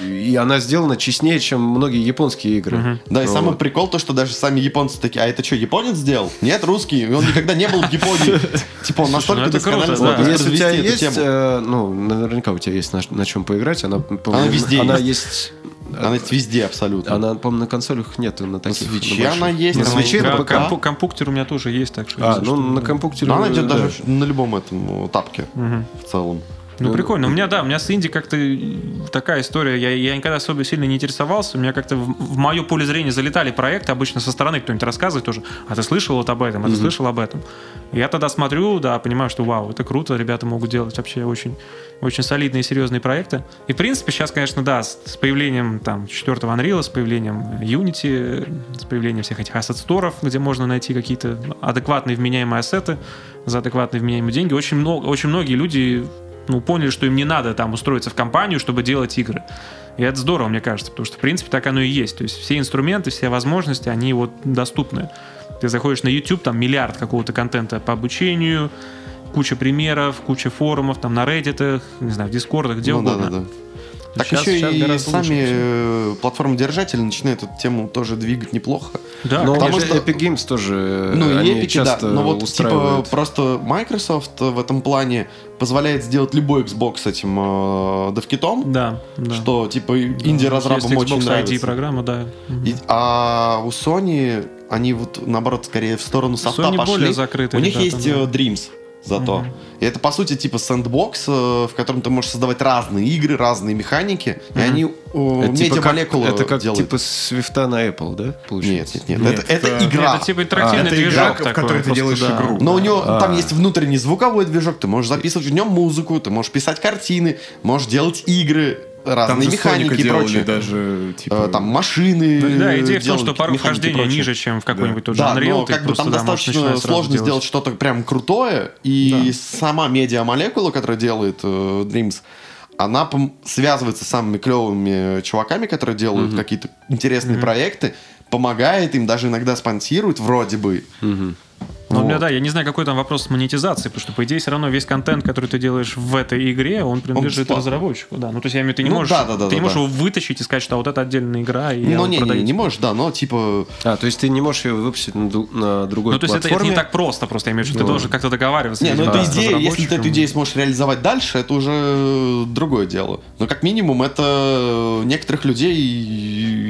И она сделана честнее, чем многие японские игры. Да, и Вот. самый прикол то, что даже сами японцы такие, а это что, японец сделал? Нет, русский, он никогда не был в Японии. Типа он настолько ну это досконально да. Если у тебя есть, э, ну, наверняка у тебя есть на, на чем поиграть, она, по-моему, везде она есть. есть. Она есть везде абсолютно. Она, по-моему, на консолях нету, на таких. на свече больших. она есть, На она свече, на на ПК. Компу- Компуктер у меня тоже есть, так что... А, ну, что, на. Но она идет да. даже на любом этом э, тапке в целом. Ну, прикольно. У меня, да, у меня с инди как-то такая история. Я, я никогда особо сильно не интересовался. У меня как-то в, в мое поле зрения залетали проекты. Обычно со стороны кто-нибудь рассказывает тоже. А ты слышал вот об этом? А ты слышал об этом? Я тогда смотрю, да, понимаю, что вау, это круто. Ребята могут делать вообще очень, очень солидные и серьезные проекты. И, в принципе, сейчас, конечно, да, с, с появлением там четвертого Unreal, с появлением Unity, с появлением всех этих ассет-сторов, где можно найти какие-то адекватные вменяемые ассеты за адекватные вменяемые деньги. Очень, много, очень многие люди ну, поняли, что им не надо там устроиться в компанию, чтобы делать игры. И это здорово, мне кажется, потому что, в принципе, так оно и есть. То есть все инструменты, все возможности, они вот доступны. Ты заходишь на YouTube, там миллиард какого-то контента по обучению, куча примеров, куча форумов, там на Reddit, не знаю, в Дискордах, где Ну да, угодно. да, да. Так Щас- еще щас и гораздо лучше сами э, платформодержатели начинают эту тему тоже двигать неплохо. Да, Но потому что- Epic Games тоже Ну и они Epic, да. часто Но вот типа устраивают. просто Microsoft в этом плане позволяет сделать любой Xbox этим э, девкитом, да, да. что типа инди-разрабам очень Xbox нравится. Программа, да. И- а у Sony они вот наоборот скорее в сторону софта Sony пошли. более закрытые У них ребята, есть да. э, Dreams зато. Мгм. И это по сути типа сэндбокс, э, в котором ты можешь создавать разные игры, разные механики, и они э, Это типа как- медиамолекулы Это как делают. типа свифта на Apple, да? Нет, Получается? нет, нет. Нет, это, это это- игра. Это типа интерактивный это движок игра, в такой, которой ты делаешь да. игру. Но у него А. там есть внутренний звуковой движок, ты можешь записывать в нем музыку, ты можешь писать картины, можешь делать игры, разные же механики и делали прочее. даже, типа... Э, Там машины. Да, идея в том, что порог прочее. ниже, чем в какой-нибудь тот же Да, Unreal. но ты как бы там да, достаточно сложно делать. сделать что-то прям крутое, и сама медиамолекула, которая делает э, Dreams, она связывается с самыми клевыми чуваками, которые делают какие-то интересные проекты, помогает им, даже иногда спонсирует, вроде бы. Но у меня, Вот. да, я не знаю, какой там вопрос с монетизацией, потому что, по идее, все равно весь контент, который ты делаешь в этой игре, он принадлежит бесплатный. разработчику. Да. Ну, то есть, я имею в виду, ты не Ну, можешь, да, да, да, ты не да, можешь да. его вытащить и сказать, что а вот это отдельная игра, и Ну, не, не, не можешь, да, но типа... А, то есть ты не можешь ее выпустить на, на другой Ну, то есть, это, это не так просто, просто я имею в виду, ты Ну. должен как-то договариваться. Не, ну это идея, если ты эту идею сможешь реализовать дальше, это уже другое дело. Но как минимум это некоторых людей,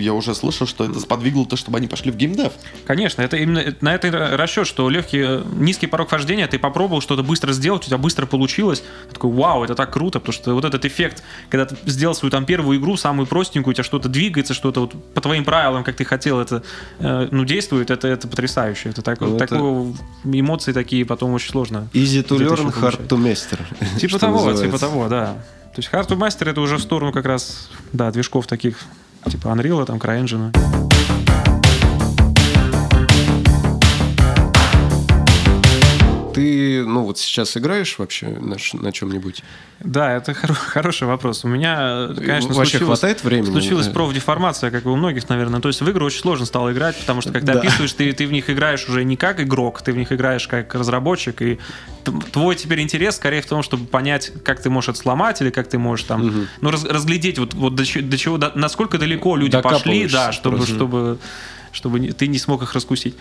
я уже слышал, что это сподвигло то, чтобы они пошли в геймдев. Конечно, это именно на это расчет, что легкий, э, низкий порог вхождения, ты попробовал что-то быстро сделать, у тебя быстро получилось. Ты такой, вау, это так круто, потому что вот этот эффект, когда ты сделал свою там первую игру, самую простенькую, у тебя что-то двигается, что-то вот по твоим правилам, как ты хотел, это э, ну, действует, это, это потрясающе. Это, так, это- такое- эмоции такие потом очень сложно. Easy to learn, hard to master. Типа того, называется. типа того, да. То есть Hard to Master это уже в сторону как раз, да, движков таких, типа Unreal, там, CryEngine. Ты, ну, вот сейчас играешь вообще на, на чем-нибудь? Да, это хоро- хороший вопрос. У меня, э, конечно, Вообще случилось, хватает времени? случилась Да. профдеформация, как и у многих, наверное. То есть в игры очень сложно стало играть, потому что когда Да. описываешь, ты, ты в них играешь уже не как игрок, ты в них играешь как разработчик, и твой теперь интерес скорее в том, чтобы понять, как ты можешь это сломать, или как ты можешь там, ну, раз- разглядеть вот, вот до, до чего, до- насколько далеко люди пошли, да, чтобы, просто. чтобы чтобы ты не смог их раскусить.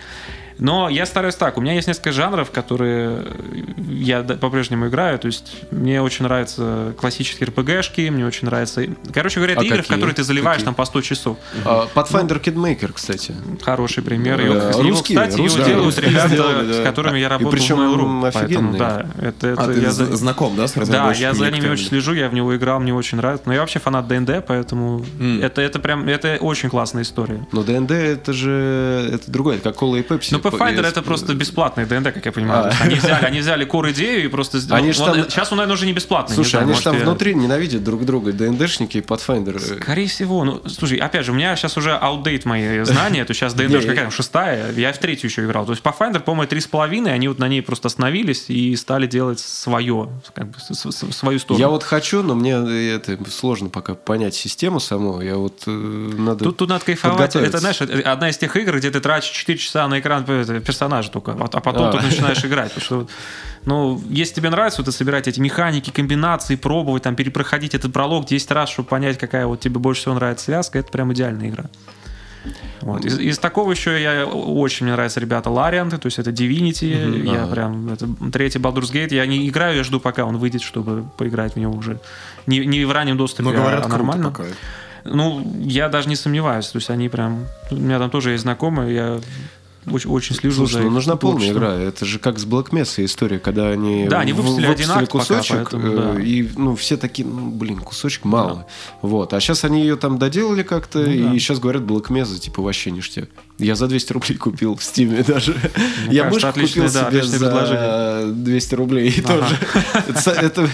Но я стараюсь так. У меня есть несколько жанров, которые я по-прежнему играю. То есть мне очень нравятся классические RPG-шки, мне очень нравятся... Короче говоря, это А игры, в какие? которые ты заливаешь Какие? там по 100 часов. А, Pathfinder Kidmaker, кстати. Хороший пример. Да, Его, его, русские, кстати, его русские. делают Да, ребята, сделали, да. с которыми я И работал причем в Mail.ru. Поэтому, офигенные. да, это, это А ты я за- знаком, да, с Да, я за ними очень слежу, я в него играл, мне очень нравится. Но я вообще фанат ДНД, поэтому это, это прям это очень классная история. Но ДНД это же это другое, это как кола и пепси. Ну, Pathfinder это просто бесплатный ДНД, как я понимаю. А. Они взяли, они взяли core идею и просто. Они там- Сейчас он, наверное, уже не бесплатный. Слушай, знаю, они же там я- внутри ненавидят друг друга, ДНДшники и Pathfinder. Скорее всего. Ну, слушай, опять же, у меня сейчас уже outdate мои знания, то сейчас ДНД Не, какая там, шестая, я в третью еще играл. То есть Pathfinder, по-моему, три с половиной, они вот на ней просто остановились и стали делать свое, как бы, свою сторону. Я вот хочу, но мне это сложно пока понять систему саму. Я вот э, надо. Тут, тут надо кайфовать. Это, знаешь, одна из тех игр, где ты тратишь 4 часа на экран э, персонажа только, а а потом А. ты начинаешь играть. Потому что, ну, если тебе нравится вот это собирать эти механики, комбинации, пробовать, там, перепроходить этот пролог 10 раз, чтобы понять, какая вот тебе больше всего нравится связка, это прям идеальная игра. Вот. Из, из такого еще я очень мне нравятся ребята Ларианты, то есть это Divinity, я ага. прям это третий Baldur's Gate, я не играю, я жду, пока он выйдет, чтобы поиграть в него уже не, не в раннем доступе, Но говорят, а нормально. пока. Ну, я даже не сомневаюсь. То есть они прям... У меня там тоже есть знакомые, я очень, очень слежу Слушай, за ну их нужна полная игра. Это же как с Black Mesa история, когда они, Да, они в- выпустили один акт пока, кусочек, поэтому, э, да. и ну, все такие, ну, блин, кусочек мало. Вот. А сейчас они ее там доделали как-то, Ну да. и сейчас говорят, Black Mesa, типа, вообще ништяк. Я за 200 рублей купил в Стиме даже. Я кажется, мышку отличное, купил да, себе за предложение. 200 рублей тоже. Это- Это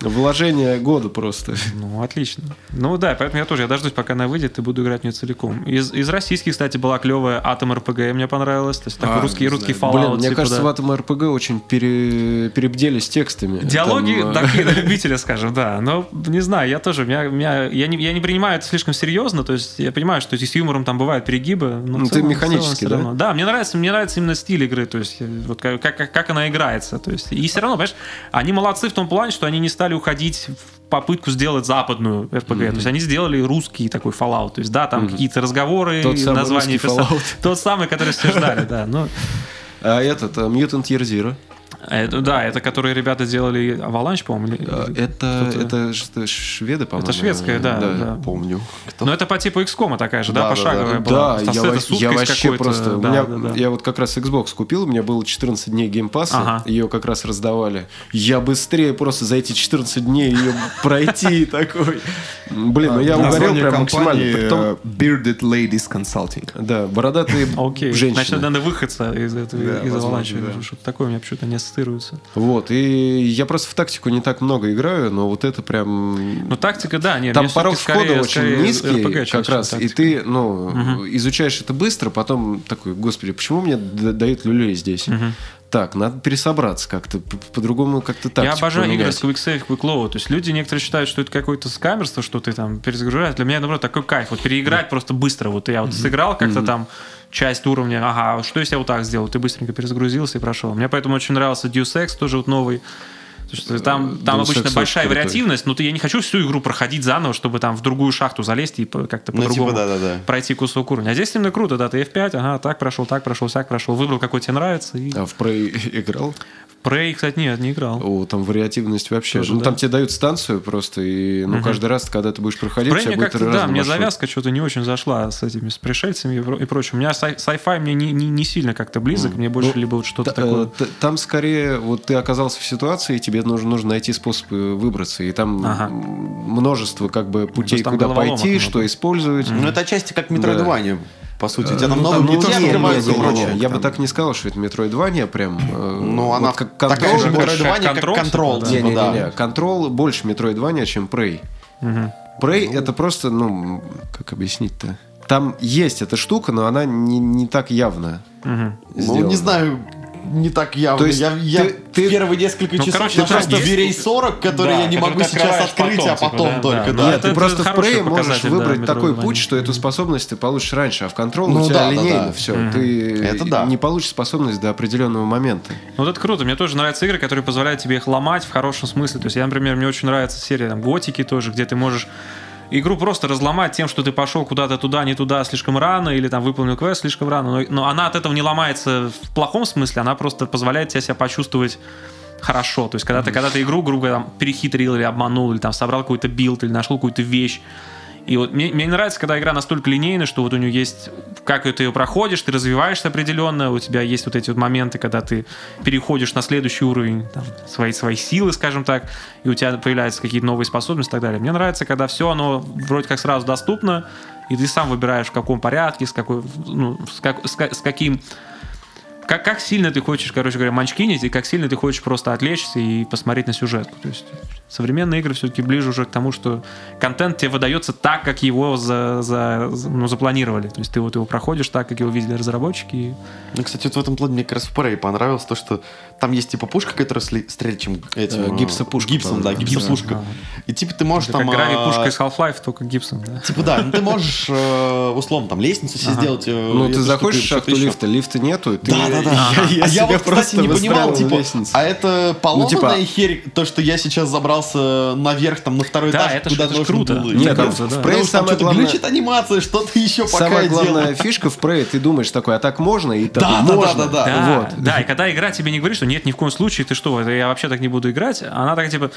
вложение года просто. Ну, отлично. Ну да, поэтому я тоже, я дождусь, пока она выйдет, и буду играть в нее целиком. Из, из российских, кстати, была клевая Atom RPG, мне понравилось. То есть такой А, русский, русский. Fallout. Блин, мне типа, кажется, да. в этом РПГ очень пере- перебдели с текстами. Диалоги Там, э, такие на любителя, скажем, да. Но не знаю, я тоже, меня, меня- я, не, я не принимаю это слишком серьезно, то есть я понимаю, что с юмором там бывают перегибы. Но Ну, ты целом- в механически, да? равно. Да, мне нравится, мне нравится именно стиль игры, то есть э, вот как, как, как она играется. То есть, и все равно, понимаешь, они молодцы в том плане, что они не стали уходить в попытку сделать западную RPG. То есть они сделали русский такой Fallout. То есть, да, там какие-то разговоры, Тот самый названия. Fallout. Тот самый, который все ждали, да. Ну, А этот, э, Mutant Year Zero. Это, да, это которые ребята делали Avalanche, по-моему. Это, это шведы, по-моему. Это шведская, да, да. Помню. Но это по типу XCOM такая же, да, Да, да, пошаговая да. была. Да, я, я вообще просто... у да, меня- да, да. Я вот как раз Xbox купил, у меня было 14 дней геймпасса, Ага. ее как раз раздавали. Я быстрее просто за эти 14 дней ее пройти такой. Блин, ну я угорел прям максимально. э, Bearded Ladies Consulting. Да, бородатые Окей, женщины. значит, надо выходца из этого, Да, из Avalanche. да. Что-то такое у меня почему-то не ассоциируется. Вот, и я просто в тактику не так много играю, но вот это прям... Ну, тактика, да, нет, Там порог входа скорее- очень скорее низкий, RPG, как раз, и тактика. ты, ну, изучаешь это быстро, потом такой, господи, почему мне дают люлей здесь? Так, надо пересобраться как-то, по-другому как-то так. Я обожаю игры с Quick Save, Quick Load. То есть люди некоторые считают, что это какое-то скамерство, что ты там перезагружаешь. Для меня, наоборот, такой кайф. Вот переиграть просто быстро. Вот я вот сыграл как-то там часть уровня, ага, что если я вот так сделал? Ты быстренько перезагрузился и прошел. Мне поэтому очень нравился Deus Ex, тоже вот новый. Там, там Deus обычно Ex большая крутой. вариативность, но ты, я не хочу всю игру проходить заново, чтобы там в другую шахту залезть и как-то Ну, типа, по-другому да-да-да. пройти кусок уровня. А здесь именно круто, да, ты F5, ага, так прошел, так прошел, так прошел, выбрал, какой тебе нравится. И... А в Prey играл? Prey, кстати, нет, не играл. О, там вариативность вообще. Тоже, ну, да. там тебе дают станцию просто, и ну, каждый раз, когда ты будешь проходить, у Prey тебя мне будет как-то, да, мне завязка что-то не очень зашла с этими, с пришельцами и про- и прочим. У меня sci-fi мне не, не, не сильно как-то близок, мне больше Ну, либо вот что-то Т- такое. э, т- Там скорее вот ты оказался в ситуации, и тебе нужно, нужно найти способ э, выбраться. И там Ага. множество как бы путей, куда пойти, много. что использовать. Ну, это отчасти как Метроидвания, по сути. У тебя там Ну, открываются и прочее. Я бы так не сказал, что это Metroidvania прям. э, Ну, она как такая же Метроидвания, как Control, Control. типа, Не, типа, не, да. не, не. Control больше Metroidvania, чем Prey. Prey это просто, ну, как объяснить-то? Там есть эта штука, но она не, не так явно. Мгм. Ну, не знаю, не так явно. То есть я я ты- ты- первые несколько Ну, часов короче, нашел просто есть- дверей 40, которые Да, я не могу ты сейчас открыть, потом, а типа, потом да, только, да. да. Ну, Нет, это- ты просто в Prey можешь показатель, да, выбрать такой путь, что эту способность ты получишь раньше, а в Control Ну у тебя да, да, линейно да. все. Ты Это да. не получишь способность до определенного момента. Ну, вот это круто. Мне тоже нравятся игры, которые позволяют тебе их ломать в хорошем смысле. То есть, я, например, мне очень нравится серия там, Готики тоже, где ты можешь игру просто разломать тем, что ты пошел куда-то туда, не туда слишком рано, или там выполнил квест слишком рано. Но, но она от этого не ломается в плохом смысле, она просто позволяет тебе себя почувствовать хорошо. То есть, когда ты, когда ты игру, грубо говоря, там, перехитрил или обманул, или там собрал какой-то build, или нашел какую-то вещь, и вот мне, мне нравится, когда игра настолько линейная, что вот у нее есть, как ты ее проходишь, ты развиваешься определенно, у тебя есть вот эти вот моменты, когда ты переходишь на следующий уровень там, своей, своей силы, скажем так, и у тебя появляются какие-то новые способности и так далее. Мне нравится, когда все оно вроде как сразу доступно, и ты сам выбираешь в каком порядке, с какой, ну, с, как, с, с каким как, как сильно ты хочешь, короче говоря, манчкинить, и как сильно ты хочешь просто отвлечься и посмотреть на сюжетку. То есть современные игры все-таки ближе уже к тому, что контент тебе выдается так, как его за, за, ну, запланировали. То есть ты вот его проходишь так, как его видели разработчики. Ну, кстати, вот в этом плане мне как раз в Prey понравилось то, что там есть типа пушка, которая сли- стреляет чем этим... Э, гипсопушка, Гипсом, да, гипсопушка. Гипсом, И типа ты можешь Это там... как грави а, пушка из Half-Life, только гипсом, да. Типа да, ну ты можешь э, условно там лестницу себе Ага. сделать. э, Ну, ты заходишь в шахту лифта, лифта нету, и. Да, да, да. Я, я а я вот, кстати, просто не понимал, типа, а это поломанная типа- херь, то, что я сейчас забрался наверх, там, на второй Да, этаж, это куда это нужно круто. было. Нет, там в. Prey там самое что-то главное... глючит анимация, что-то еще пока Самая главная фишка в Prey, ты думаешь такой, а так можно? И Да, да, да, можно. да, да. Да, Вот. да, и когда игра тебе не говорит, что нет, ни в коем случае, ты что, я вообще так не буду играть, она так типа,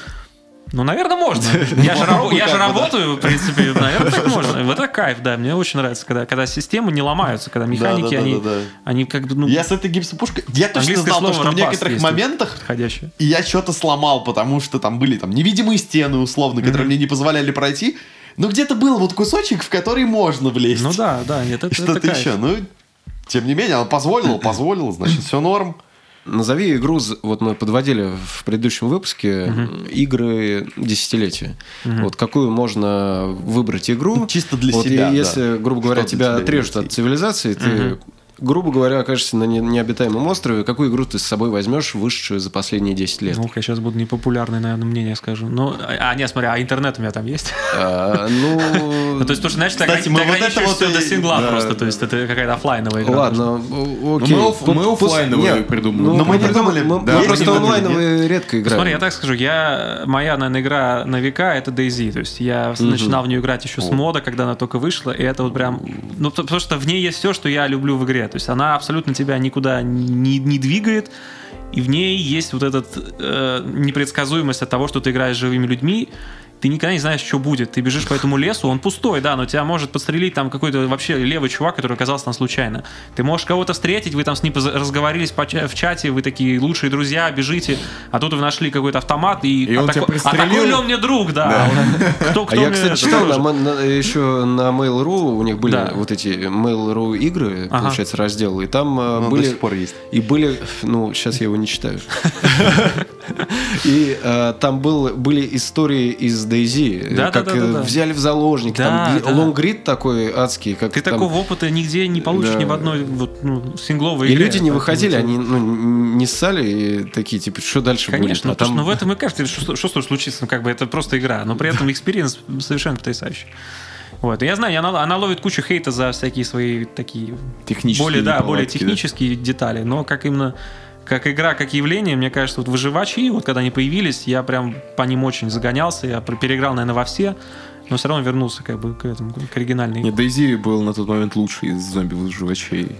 ну, наверное, можно. Я же, рабо- я же да. работаю, в принципе, наверное, так можно. Вот это кайф, да. Мне очень нравится, когда, когда системы не ломаются, когда механики, да, да, они, да, да. они как бы, ну, Я с этой гипсопушкой... Я точно знал, то, что в некоторых моментах подходящие. я что-то сломал, потому что там были там невидимые стены, условно, которые мне не позволяли пройти. Но где-то был вот кусочек, в который можно влезть. Ну да, да, нет, это, что-то это еще. Ну, тем не менее, он позволил, позволил, значит, все норм. Назови игру, вот мы подводили в предыдущем выпуске игры десятилетия. Вот какую можно выбрать игру? Чисто для Вот и себя, да. если, грубо говоря, Что тебя отрежут от цивилизации, ты, грубо говоря, окажешься на не- необитаемом острове, какую игру ты с собой возьмешь высшую за последние 10 лет? Ну, я сейчас буду непопулярное, наверное, мнение скажу. Ну, а, а, нет, смотри, а интернет у меня там есть? А, ну, Ну, то есть, потому что, знаешь, Кстати, мы вот это вот до сингла просто, то есть это какая-то оффлайновая игра. Ладно, окей. мы Пу- мы нет, придумали. Ну, Но мы не придумали, думали, мы, просто онлайновые редко играем. Смотри, я так скажу, я моя, наверное, игра на века это DayZ. То есть я начинал в нее играть еще с мода, когда она только вышла, и это вот прям. Ну, потому что в ней есть все, что я люблю в игре. То есть она абсолютно тебя никуда не, не двигает. И в ней есть вот эта непредсказуемость от того, что ты играешь с живыми людьми. Ты никогда не знаешь, что будет. Ты бежишь по этому лесу, он пустой, да, но тебя может подстрелить там какой-то вообще левый чувак, который оказался там случайно. Ты можешь кого-то встретить, вы там с ним разговорились в чате, вы такие лучшие друзья, бежите, а тут вы нашли какой-то автомат, и, И он а, тебя а пристрелил? такой ли он мне друг, да. Он- Кто, А кто я, кстати, читал на, на- еще на Mail.ru, у них были Да. вот эти Mail.ru игры, Ага. получается, разделы, и там э, до были... сих пор есть. И были, ну, сейчас я его не читаю. И э, там был, были истории из Дейзи, Да, как да, да, э, да. взяли в заложники, Да, там да. лонгрид такой адский, как Ты там- такого опыта нигде не получишь Да. ни в одной вот, ну, сингловой И игре. люди не выходили, они ну, не ссали и такие, типа, что дальше Конечно, будет? потому что ну, в этом и кажется, что, что, что случится, ну, как бы это просто игра, но при этом experience совершенно потрясающий. Вот. И я знаю, она, она ловит кучу hate а за всякие свои такие Технические более, да, более неполадки, да. технические детали, но как именно как игра, как явление, мне кажется, вот выживачи, вот когда они появились, я прям по ним очень загонялся, я переиграл, наверное, во все, но все равно вернулся как бы к этому, к оригинальной. Нет, DayZ был на тот момент лучший из зомби-выживачей.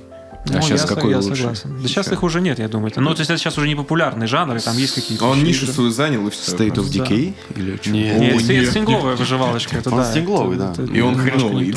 А щас я, со- какой я лучше? согласен. Да сейчас их уже нет, я думаю. Ну, то есть это сейчас уже не популярный жанр, и там есть какие-то... А он нишу свою занял, и все. State of Да. Decay? Или что? Нет. Нет, О, это нет. сингловая выживалочка. Это, Он да, сингловый, это- да. это И он хреновый.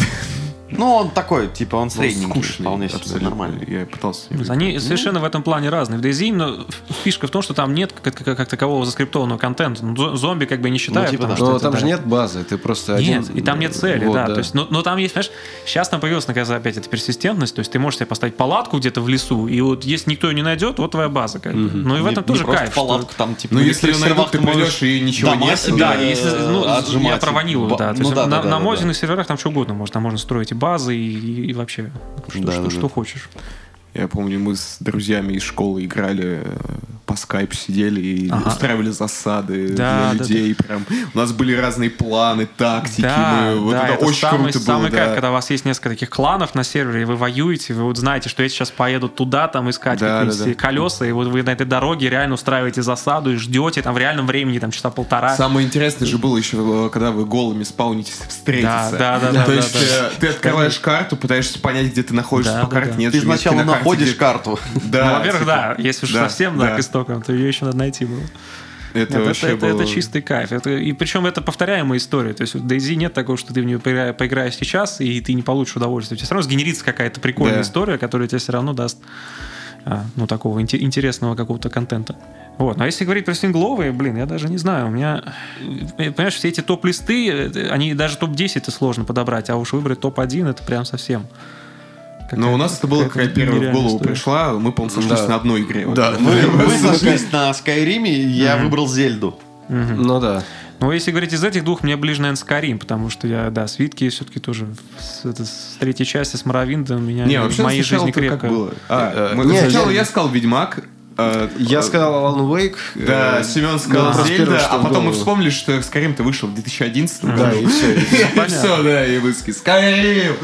Не. Ну, он такой, типа, он средненький, скучный, вполне себе абсолютно. нормальный. Я пытался... Они совершенно в этом плане разные. В DayZ именно фишка в том, что там нет как, как- как такового заскриптованного контента. Ну, зо- зомби как бы не считают. типа потому да. что Но это, там да. же нет базы, ты просто Нет, один... и там нет цели, Вот, да. То есть, но, но там есть, понимаешь, сейчас там появилась, наконец, опять эта персистентность, то есть ты можешь себе поставить палатку где-то в лесу, и вот если никто ее не найдет, вот твоя база. Как бы. Ну и в Не- этом не тоже просто кайф. что- палатку там, типа, Ну, на если некоторых найдут, серверах ты можешь придешь, и ничего нет, себе, Да, если, ну, я про ванилу, Ба- да. Ну да, на, да, да, на да, модульных серверах там что угодно можно. Там можно строить и базы, и, и вообще что, Да, что- да, что да. хочешь. Я помню, мы с друзьями из школы играли э, по скайпу сидели и Ага. устраивали засады Да, для да, людей. Прям у нас были разные планы, тактики. Да, мы- вот да, это, это очень самый, круто самый было. кайф, да. когда у вас есть несколько таких кланов на сервере, и вы воюете, вы вот знаете, что я сейчас поеду туда, там искать Да, да, да. колеса, и вот вы на этой дороге реально устраиваете засаду и ждете там в реальном времени, там часа полтора. Самое интересное же было еще, когда вы голыми спаунитесь встретиться. Да, да, да, То да, есть да, э, ты открываешь карту, пытаешься понять, где ты находишься Да, по да, карте. да. Нет Ты сначала находишь карту. Да, Ну, во-первых, типа, да, если уж да, совсем да, да. К истокам, то ее еще надо найти было. Это Нет, вообще это, это- было... это чистый кайф. Это, и причем это повторяемая история. То есть в DayZ нет такого, что ты в нее поигра- поиграешь сейчас, и ты не получишь удовольствие. У тебя все равно сгенерится какая-то прикольная Да. история, которая тебе все равно даст а, ну, такого инте- интересного какого-то контента. Вот. Но если говорить про сингловые, блин, я даже не знаю. У меня, э, понимаешь, все эти топ-листы, э, они даже топ-10 это сложно подобрать, а уж выбрать топ-1 это прям совсем. Но у нас это было, какая-то какая первая в голову история. пришла, мы, по-моему, сошлись Да. на одной игре. Вот. Да. Вы, вы сошлись на Скайриме, я выбрал Зельду. Ну да. Ну, если говорить из этих двух, мне ближе, наверное, Skyrim, потому что я, да, свитки все-таки тоже с, это, с третьей части, с Моровиндом, меня Не, в моей жизни как крепко. было? А, Э, мы- не, сначала я- я сказал Ведьмак. Э, Я э, сказал Alan Wake. Да, э, Семен сказал первое, Зельда, а потом мы вспомнили, что Skyrim-то вышел в 2011 году. Да, и все. И понятно. все, да, и вы Skyrim!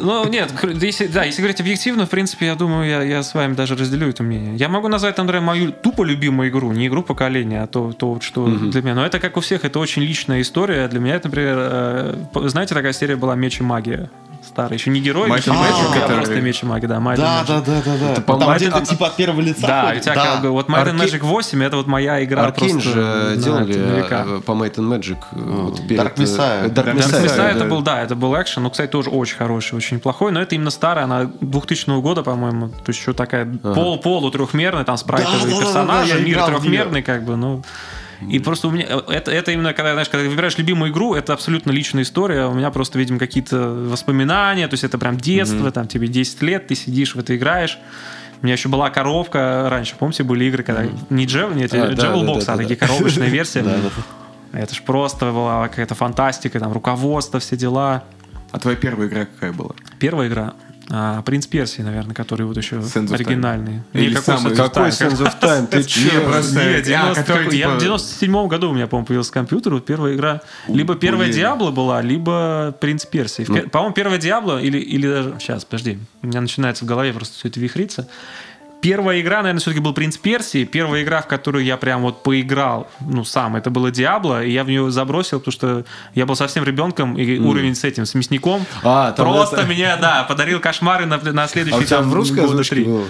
Ну, нет, если, да, если говорить объективно, в принципе, я думаю, я, я с вами даже разделю это мнение. Я могу назвать, Андрей, мою тупо любимую игру, не игру поколения, а то, то вот что для меня. Но это, как у всех, это очень личная история. Для меня это, например, знаете, такая серия была «Меч и магия». Старый, еще не герой, Might Magic, а который- просто меч и магия, да. Might Да, да, да, да, да. Там, один- ты типа от первого лица Да, у тебя как бы вот Might and Magic 8 это вот моя игра Аркейн просто же делали по Might and Magic. Dark Messiah. э, Dark Messiah, это да. был, да, это был экшен, но, кстати, тоже очень хороший, очень неплохой, но это именно старая, она 2000 года, по-моему, то есть еще такая пол полу трехмерная, там спрайтовые персонажи, мир трехмерный, как бы, ну... И просто у меня это, это именно когда, знаешь, когда выбираешь любимую игру, это абсолютно личная история. У меня просто, видимо, какие-то воспоминания, то есть это прям детство, там тебе 10 лет, ты сидишь в это играешь. У меня еще была коробка раньше, помните, были игры, когда не Jewel, нет, А, да, Box, да, а такие да. коробочные версии. Это ж просто была какая-то фантастика, там руководство, все дела. А твоя первая игра какая была? Первая игра а, Принц Персии, наверное, который вот еще Sands of Time. оригинальный. Или самый- Какой Time? Sense of Time? Ты че? просто- А, 90 который, какой- я типа- в 97 году у меня, по-моему, появился компьютер. Вот первая игра. Либо первая. Диабло была, либо Принц Персии. В Ну. По-моему, первая Диабло или, или даже... Сейчас, подожди. У меня начинается в голове просто все это вихриться. Первая игра, наверное, все-таки был Принц Персии. Первая игра, в которую я прям вот поиграл, ну, сам, это было Диабло, и я в нее забросил, потому что я был совсем ребенком, и уровень с этим, с мясником, А, просто это- меня, да, подарил кошмары на, на А следующий у тебя там, в русской года три. было?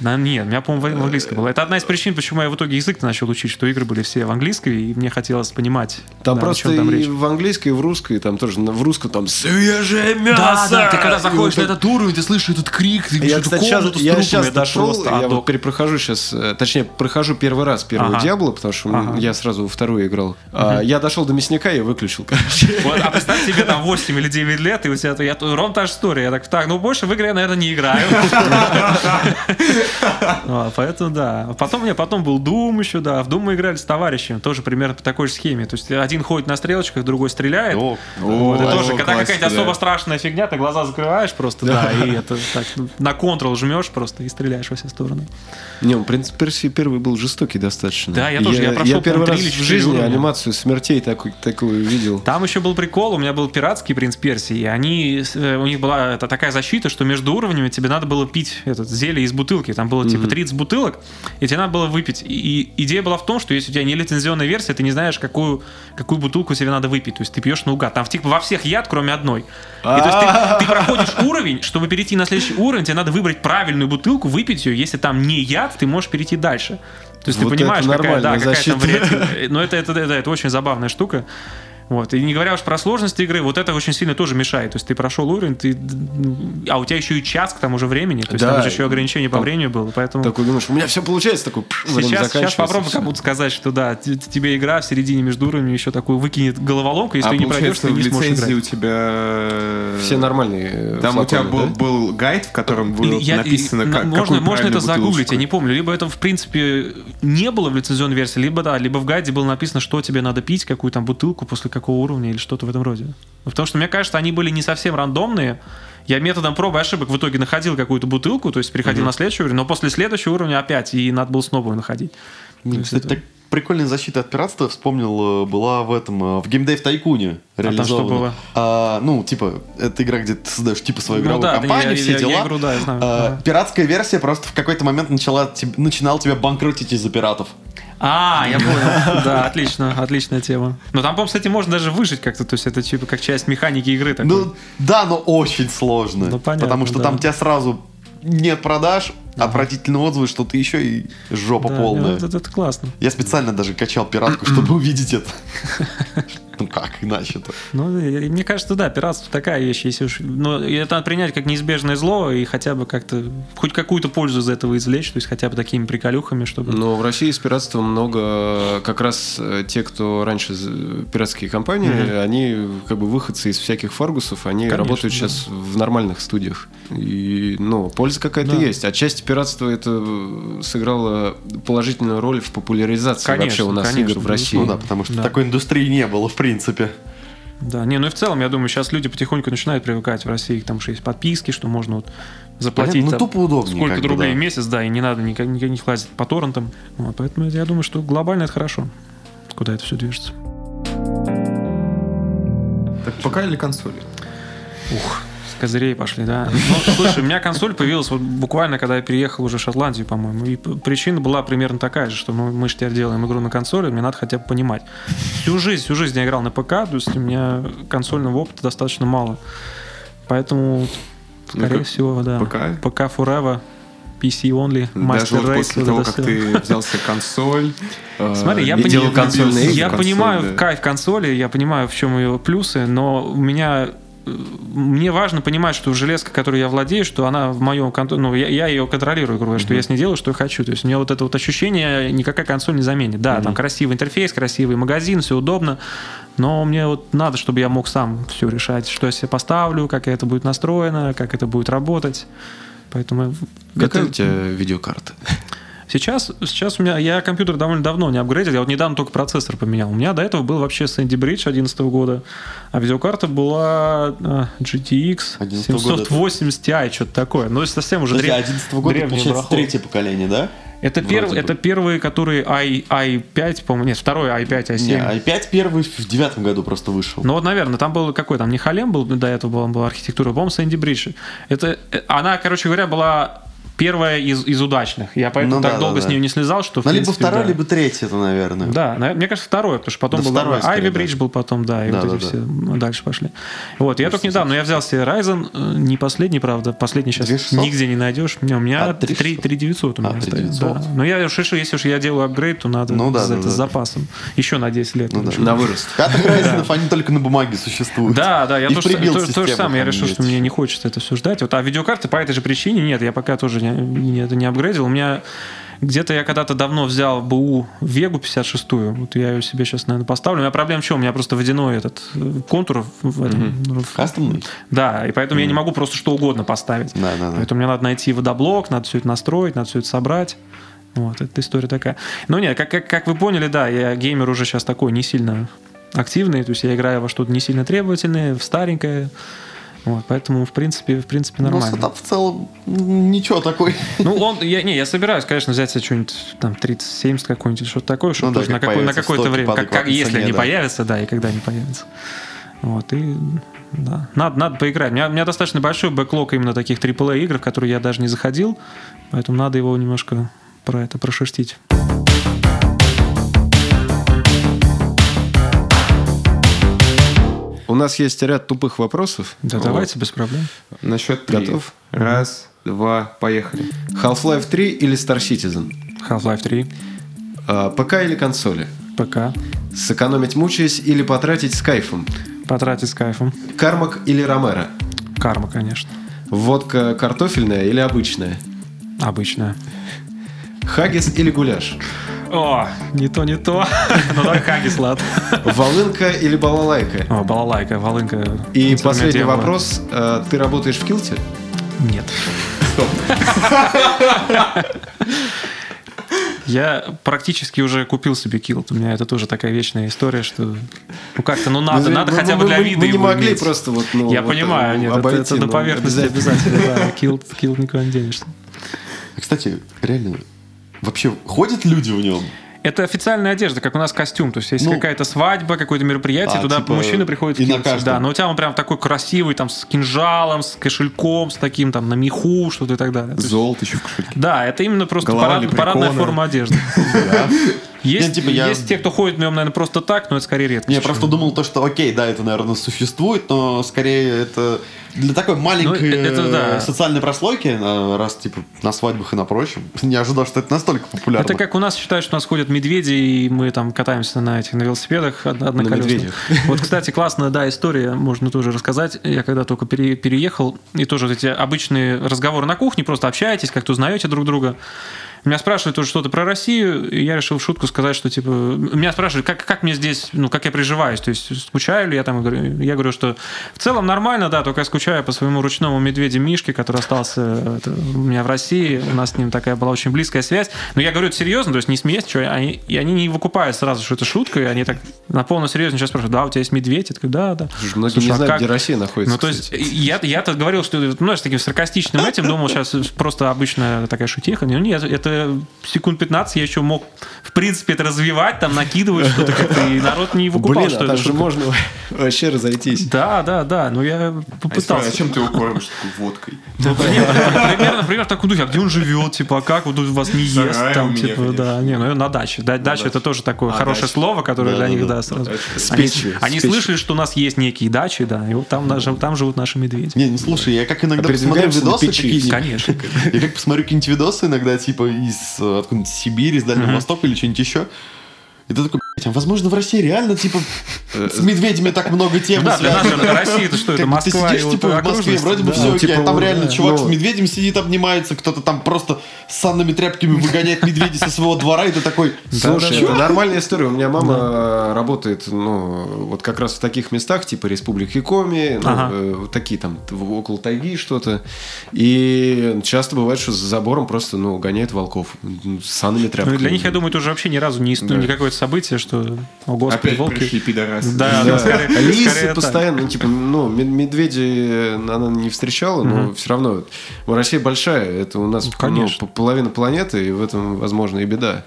Да, нет, у меня, по-моему, в английском было. Это одна из причин, почему я в итоге язык начал учить, что игры были все в английском, и мне хотелось понимать, Там да, о просто чем там и речь. в английской, и в русской, там тоже, на- в русском там свежее мясо! Да, да, ты когда И заходишь вот на этот уровень, ты слышишь этот крик, ты видишь Я, эту кстати, сейчас, комнату с я трупами, сейчас это дошел, просто я адок. вот перепрохожу сейчас, э, точнее, прохожу первый раз первую Ага. Диабло, потому что Ага. я сразу во вторую играл. А, я дошел до мясника и выключил, короче. Вот, а представь, тебе там 8 или 9 лет, и у тебя я, ровно та же история. Я так, так, ну больше в игре я, наверное, не играю. А, Поэтому да. А Потом, не, потом был Doom еще, да. В Doom мы играли с товарищем, тоже примерно по такой же схеме. То есть один ходит на стрелочках, другой стреляет. О, Вот, и О, тоже, когда какая-то особо страшная фигня, ты глаза закрываешь просто, да, и это так, ну, на контрол жмешь просто и стреляешь во все стороны. Не, он, принцип Персии первый был жестокий достаточно. Да, я тоже, я прошел, первый раз в жизни уровня. анимацию смертей такую, такую видел. Там еще был прикол, у меня был пиратский принц Персии, и они, э, у них была это такая защита, что между уровнями тебе надо было пить этот зелье из бутылки. Там было типа 30 бутылок, и тебе надо было выпить. И, идея была в том, что если у тебя не лицензионная версия, ты не знаешь, какую, какую бутылку тебе надо выпить. То есть ты пьешь наугад. Там типа во всех яд, кроме одной. И то есть ты, ты проходишь уровень, чтобы перейти на следующий уровень, тебе надо выбрать правильную бутылку, выпить ее. Если там не яд, ты можешь перейти дальше. То есть Вот ты понимаешь, какая, да, какая там вариативная. Но это, это, это, это очень забавная штука. Вот. И не говоря уж про сложности игры, вот это очень сильно тоже мешает. То есть ты прошел уровень, ты... а у тебя еще и час к тому же времени. То есть Да. там же еще ограничение по Там времени было. Поэтому Такой думаешь, у меня все получается, такой сейчас, сейчас попробуй кому-то сказать, что да, тебе игра в середине между уровнями еще такую выкинет головоломку, если а ты не пройдешь, ты в не сможешь играть. у тебя... Все нормальные э, Там у тебя был, флаконы, да? был гайд, в котором было Я- написано, и- как, можно, какую можно это загуглить, я не помню. Либо это, в принципе, не было в лицензионной версии, либо да, либо в гайде было написано, что тебе надо пить, какую там бутылку, после какого уровня или что-то в этом роде. Потому что, мне кажется, они были не совсем рандомные. я методом проб и ошибок в итоге находил какую-то бутылку, то есть переходил на следующий уровень, но после следующего уровня опять, и надо было снова находить. Есть Кстати, это- так прикольная защита от пиратства, вспомнил, э, была в этом, э, в Day в Тайкуне там что было? А, ну, типа, это игра, где ты создаешь типа свою Ну игровую да, да, компанию, я- все я- я дела. игру, да, я знаю. А. Пиратская версия просто в какой-то момент начала, теб- начинал тебя банкротить из-за пиратов. А, я понял. Да, отлично, отличная тема. Но там, по-моему, кстати, можно даже выжить как-то, то есть это типа как часть механики игры. такой. Ну, да, но очень сложно. Ну, понятно, потому что да. там тебя сразу нет продаж, отвратительные отзывы, что ты еще и жопа Да, полная. ну, это, это классно. Я специально даже качал пиратку, чтобы увидеть это. Ну как иначе-то? Ну, мне кажется, да, пиратство такая вещь, если уж... Но это надо принять как неизбежное зло и хотя бы как-то... Хоть какую-то пользу из этого извлечь, то есть хотя бы такими приколюхами, чтобы... Но в России с пиратством много, как раз э, те, кто раньше пиратские компании, они как бы выходцы из всяких фаргусов, они Конечно, работают да. сейчас в нормальных студиях. И, ну, польза какая-то Да. есть. Отчасти пиратство это э, сыграло положительную роль в популяризации Конечно, вообще у нас конечно, игр в России. Ну да, потому что Да. такой индустрии не было, в принципе. Да, не, ну и в целом, я думаю, сейчас люди потихоньку начинают привыкать в России, там что есть подписки, что можно вот заплатить ну там тупо удобнее. сколько рублей да. в месяц, да, и не надо никак, никак не лазить по торрентам. Вот, поэтому я думаю, что глобально это хорошо, куда это все движется. Так пока или консоли? Ух, козырей пошли, да. Ну, слушай, у меня консоль появилась вот буквально, когда я переехал уже в Шотландию, по-моему. И причина была примерно такая же, что ну, мы же теперь делаем игру на консоли, мне надо хотя бы понимать. Всю жизнь, всю жизнь я играл на ПК, то есть у меня консольного опыта достаточно мало. Поэтому, скорее как всего, да. ПК? ПК Forever, PC Only, Даже Master вот Race, после вот того, как ты взялся консоль... э, Смотри, я пони- в Я консоль, понимаю да. кайф консоли, я понимаю, в чем ее плюсы, но у меня мне важно понимать, что железка, которой я владею, что она в моем контроле, ну, я, я ее контролирую, грубо говоря, что я с ней делаю, что я хочу. То есть мне вот это вот ощущение никакая консоль не заменит. Да, там красивый интерфейс, красивый магазин, все удобно, но мне вот надо, чтобы я мог сам все решать, что я себе поставлю, как это будет настроено, как это будет работать. Поэтому Какая это- у тебя видеокарта? Сейчас, сейчас у меня, я компьютер довольно давно не апгрейдил, я вот недавно только процессор поменял. У меня до этого был вообще Sandy Bridge 2011 года, а видеокарта была а, GTX 11 года. 780 Ti, что-то такое. Ну, это совсем уже Подожди, древ- 11 года, получается, барахло. третье поколение, да? Это, Вроде перв, бы. это первые, которые i, i5, по-моему, нет, второй i5, i7. Не, i5 первый в девятом году просто вышел. Ну вот, наверное, там был какой там, не Халем был, до этого была, была архитектура, по-моему, Сэнди Бридж. Это, э, она, короче говоря, была первая из, из удачных. Я поэтому Ну так да, долго да, с нее не слезал, что Ну, либо второй, да. либо третий это, наверное. Да, мне кажется, второе, потому что потом Да, был второй, скорее, Ivy Bridge да. был потом, да, и Да, вот да, эти да. все ну, дальше пошли. Вот, я только недавно, я взял себе Ryzen, э, не последний, правда, последний сейчас 2600? нигде не найдешь. Не, у меня А, 3 3600? 3900 у меня А, стоит. 3900. Да. Но я уж решил, если уж я делаю апгрейд, то надо Ну да, за да, это да. с запасом. Еще на 10 лет. Ну да. На вырост. Пятых Ryzen'ов, они только на бумаге существуют. Да, да, я тоже, то, же самое. Я решил, что мне не хочется это все ждать. Вот, а видеокарты по этой же причине нет, я пока тоже не, не, это не апгрейдил. У меня где-то я когда-то давно взял БУ Вегу 56-ю. Вот я ее себе сейчас, наверное, поставлю. У меня проблема в чем? У меня просто водяной этот э, контур в этом. Кастомный? Да, и поэтому я не могу просто что угодно поставить. Да, да, да. Поэтому мне надо найти водоблок, надо все это настроить, надо все это собрать. Вот, эта история такая. Ну нет, как, как, как вы поняли, да, я геймер уже сейчас такой не сильно активный, то есть я играю во что-то не сильно требовательное, в старенькое. Вот, поэтому, в принципе, в принципе, Ну, нормально. сетап в целом ничего такой. Ну, он, я, не, я собираюсь, конечно, взять себе что-нибудь там 30-70 какой-нибудь, что-то такое, чтобы Ну да, тоже на, как на появится какое-то стоки время, как, как- если цене, не да. появится, да, и когда не появится. Вот, и да, надо, надо поиграть. У меня, у меня достаточно большой бэклог именно таких AAA игр, в которые я даже не заходил, поэтому надо его немножко про это прошерстить. У нас есть ряд тупых вопросов. Да, Вот. давайте, без проблем. На счет три. Готов? Раз, два, поехали. Half-Life 3 или Star Citizen? Half-Life 3, А, ПК или консоли? ПК, Сэкономить мучаясь или потратить с кайфом? потратить с кайфом. Кармак или Ромеро? Карма, конечно. Водка картофельная или обычная? Обычная. Хагис или гуляш? О, не то, не то. Ну давай Хагис, ладно. Волынка или балалайка? О, балалайка, волынка. И последний вопрос. Э, Ты работаешь в Килте? Нет. Я практически уже купил себе килт. У меня это тоже такая вечная история, что ну как-то, ну надо, Мы- надо мы- хотя бы для мы- вида Мы не его могли иметь. просто вот, ну... Я вот, понимаю, э, нет, это, обойти, это до ну, поверхности обязательно, да, килт, килт никуда не денешься. Кстати, реально, вообще ходят люди в нем? Это официальная одежда, как у нас костюм. То есть, если Ну, какая-то свадьба, какое-то мероприятие, а, туда типа, мужчина приходит в каждом? Да, но у тебя он прям такой красивый, там, с кинжалом, с кошельком, с таким, там, на меху, что-то и так далее. То есть, Золото еще в кошельке. Да, это именно просто парад- парадная форма одежды. Есть, типа, я- есть те, кто ходит в нем, наверное, просто так, но это скорее редко. Я просто думал то, что окей, да, это, наверное, существует, но скорее это для такой маленькой Ну, это да. э, социальной прослойки, э, раз типа на свадьбах и на прочем, не ожидал, что это настолько популярно. Это как у нас считают, что у нас ходят медведи, и мы там катаемся на этих на велосипедах од- одноколесных. Вот, кстати, классная, да, история, можно тоже рассказать. Я когда только пере- переехал, и тоже вот эти обычные разговоры на кухне, просто общаетесь, как-то узнаете друг друга. Меня спрашивают тоже что-то про Россию, и я решил в шутку сказать, что типа меня спрашивают, как, как мне здесь, ну как я приживаюсь, то есть скучаю ли я там, я говорю, что в целом нормально, да, только я скучаю по своему ручному медведю Мишке, который остался у меня в России, у нас с ним такая была очень близкая связь, но я говорю это серьезно, то есть не смеясь, что они, и они не выкупают сразу, что это шутка, и они так на полном серьезе сейчас спрашивают, да, у тебя есть медведь, я такой, да, да. Многие Слушай, не а знают, как? где Россия находится, Ну, то есть, я, я-то говорил, что, ну, с таким саркастичным этим, думал, сейчас просто обычная такая шутеха. Ну, нет, это секунд 15 я еще мог, в принципе, это развивать, там, накидывать что-то как-то, и народ не выкупал, Блин, что а это там же шутка. можно вообще разойтись. Да, да, да, ну я А попытался. а чем ты его кормишь такой водкой? Ну, нет, примерно, например, в таком духе, а где он живет, типа, а как, вот тут вас не ест, Сарай у там, меня, типа, конечно. да, не, ну, на даче. Да, дача это тоже такое А, хорошее дача. слово, которое для них, да, сразу. С Они, слышали, что у нас есть некие дачи, да, и вот там, даже- там живут наши медведи. Не, не слушай, я как иногда А посмотрю видосы какие-нибудь. Конечно. Я как посмотрю какие-нибудь видосы иногда, типа из э, откуда-нибудь Сибири, из Дальнего Востока или что-нибудь еще. И ты такой, возможно в России реально, типа, с медведями так много тем Да, для связано. нашей России это что, это Москва ты сидишь, типа, в Москве, вроде бы все Ну, окей, типа, там реально да, чувак ну. с медведем сидит, обнимается, кто-то там просто с санными тряпками выгоняет медведей со своего двора, и ты такой, Слушай, это нормальная история. У меня мама э, работает, ну, вот как раз в таких местах, типа Республики Коми, ну, э, такие там в- около тайги что-то. И часто бывает, что за забором просто, ну, гоняют волков с санными Ну, тряпками. для них, я думаю, это уже вообще ни разу не, какое-то событие, что, о господи, Опять волки. пришли пидорасы. Да, Да. ну, скорее- Лисы скорее постоянно, ну, типа, ну, мед- медведи она не встречала, но все равно. Россия большая, это у нас Ну, ну, конечно. п- половина планеты, и в этом, возможно, и беда.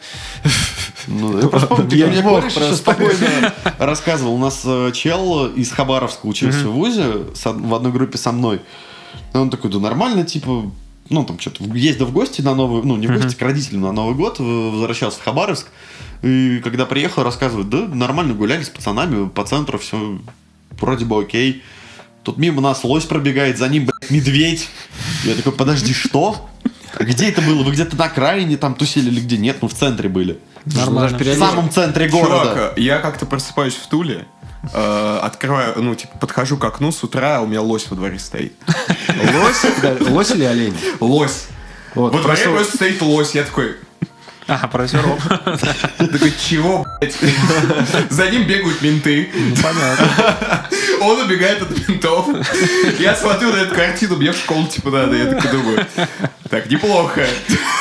Ну, просто ты Я мне не мог просто. спокойно рассказывал. У нас э, чел из Хабаровска учился в ВУЗе в одной группе со мной. И он такой, да нормально, типа, ну, там что-то, ездил в гости на Новый, ну, не в гости, к родителям на Новый год, э, возвращался в Хабаровск. И когда приехал, рассказывает, да, нормально гуляли с пацанами по центру, все вроде бы окей. Тут мимо нас лось пробегает, за ним, блядь, медведь. Я такой, подожди, что? А где это было? Вы где-то на окраине там тусили или где? Нет, мы в центре были. Нормально. В самом центре города. Чувак, я как-то просыпаюсь в Туле, э, открываю, ну, типа, подхожу к окну с утра, а у меня лось во дворе стоит. Лось? Лось или олень? Лось. Вот, Во дворе просто стоит лось. Я такой, Ага, про сироп. такой, чего, блядь? За ним бегают менты. Понятно. Он убегает от ментов. Я смотрю на эту картину, мне в школу, типа, надо. Я такой думаю, так, неплохо.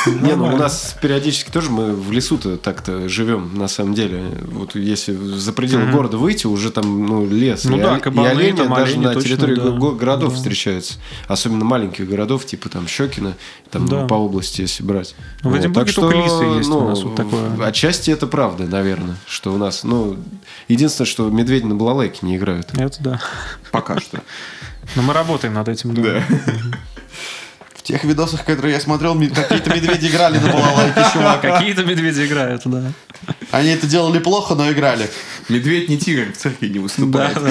Не, ну у нас периодически тоже мы в лесу-то так-то живем, на самом деле. Вот если за пределы города выйти, уже там ну, лес. Ну и, да, кабаны, и олени даже на территории городов встречаются. Особенно маленьких городов, типа там Щекино, там Да. по области, если брать. Ну, в Эдинбурге так только что, лисы есть у ну, нас, вот такое. Отчасти это правда, наверное, что у нас. Ну, единственное, что медведи на балалайке не играют. Это да. Пока что. Но мы работаем над этим. Да. Да. В тех видосах, которые я смотрел, какие-то медведи играли на балалайке, чувак. Какие-то медведи играют, да. Они это делали плохо, но играли. Медведь не тигр, в церкви не Да, выступает. да,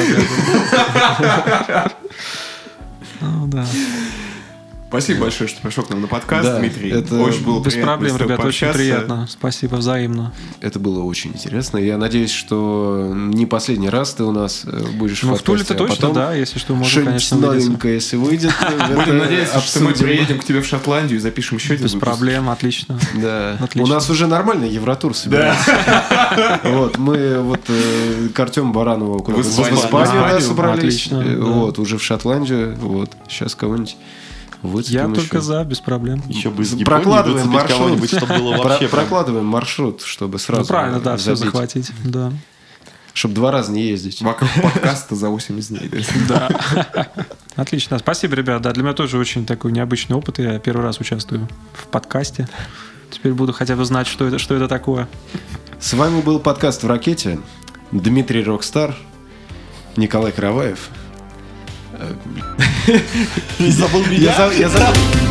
да. Ну, да. Спасибо большое, что пришел к нам на подкаст, Да, Дмитрий. это Очень было Без проблем, с тобой ребят, очень приятно. Спасибо взаимно. Это было очень интересно. Я надеюсь, что не последний раз ты у нас э, будешь Ну, в в Туле-то подкасте, а точно, потом да, если что, можно, конечно, новенькое, если выйдет. Будем надеяться, что мы приедем к тебе в Шотландию и запишем еще один Без проблем, отлично. Да. У нас уже нормальный Евротур собирается. Вот, мы вот э, к Артему Баранову В Испанию. Собрались. Э. Вот, уже в Шотландию. Вот, сейчас кого-нибудь Выцепим Я еще. только за, без проблем. Еще бы из Японии Прокладываем маршрут. чтобы было Про- вообще Прокладываем маршрут, чтобы сразу Ну, правильно, да, все захватить. Да. Чтобы два раза не ездить. Вокруг подкаста за 80 дней. да. Да. Отлично. Спасибо, ребят. Да, для меня тоже очень такой необычный опыт. Я первый раз участвую в подкасте. Теперь буду хотя бы знать, что это, что это такое. С вами был подкаст «В ракете». Дмитрий Рокстар, Николай Караваев. Не забыл меня? Я я забыл.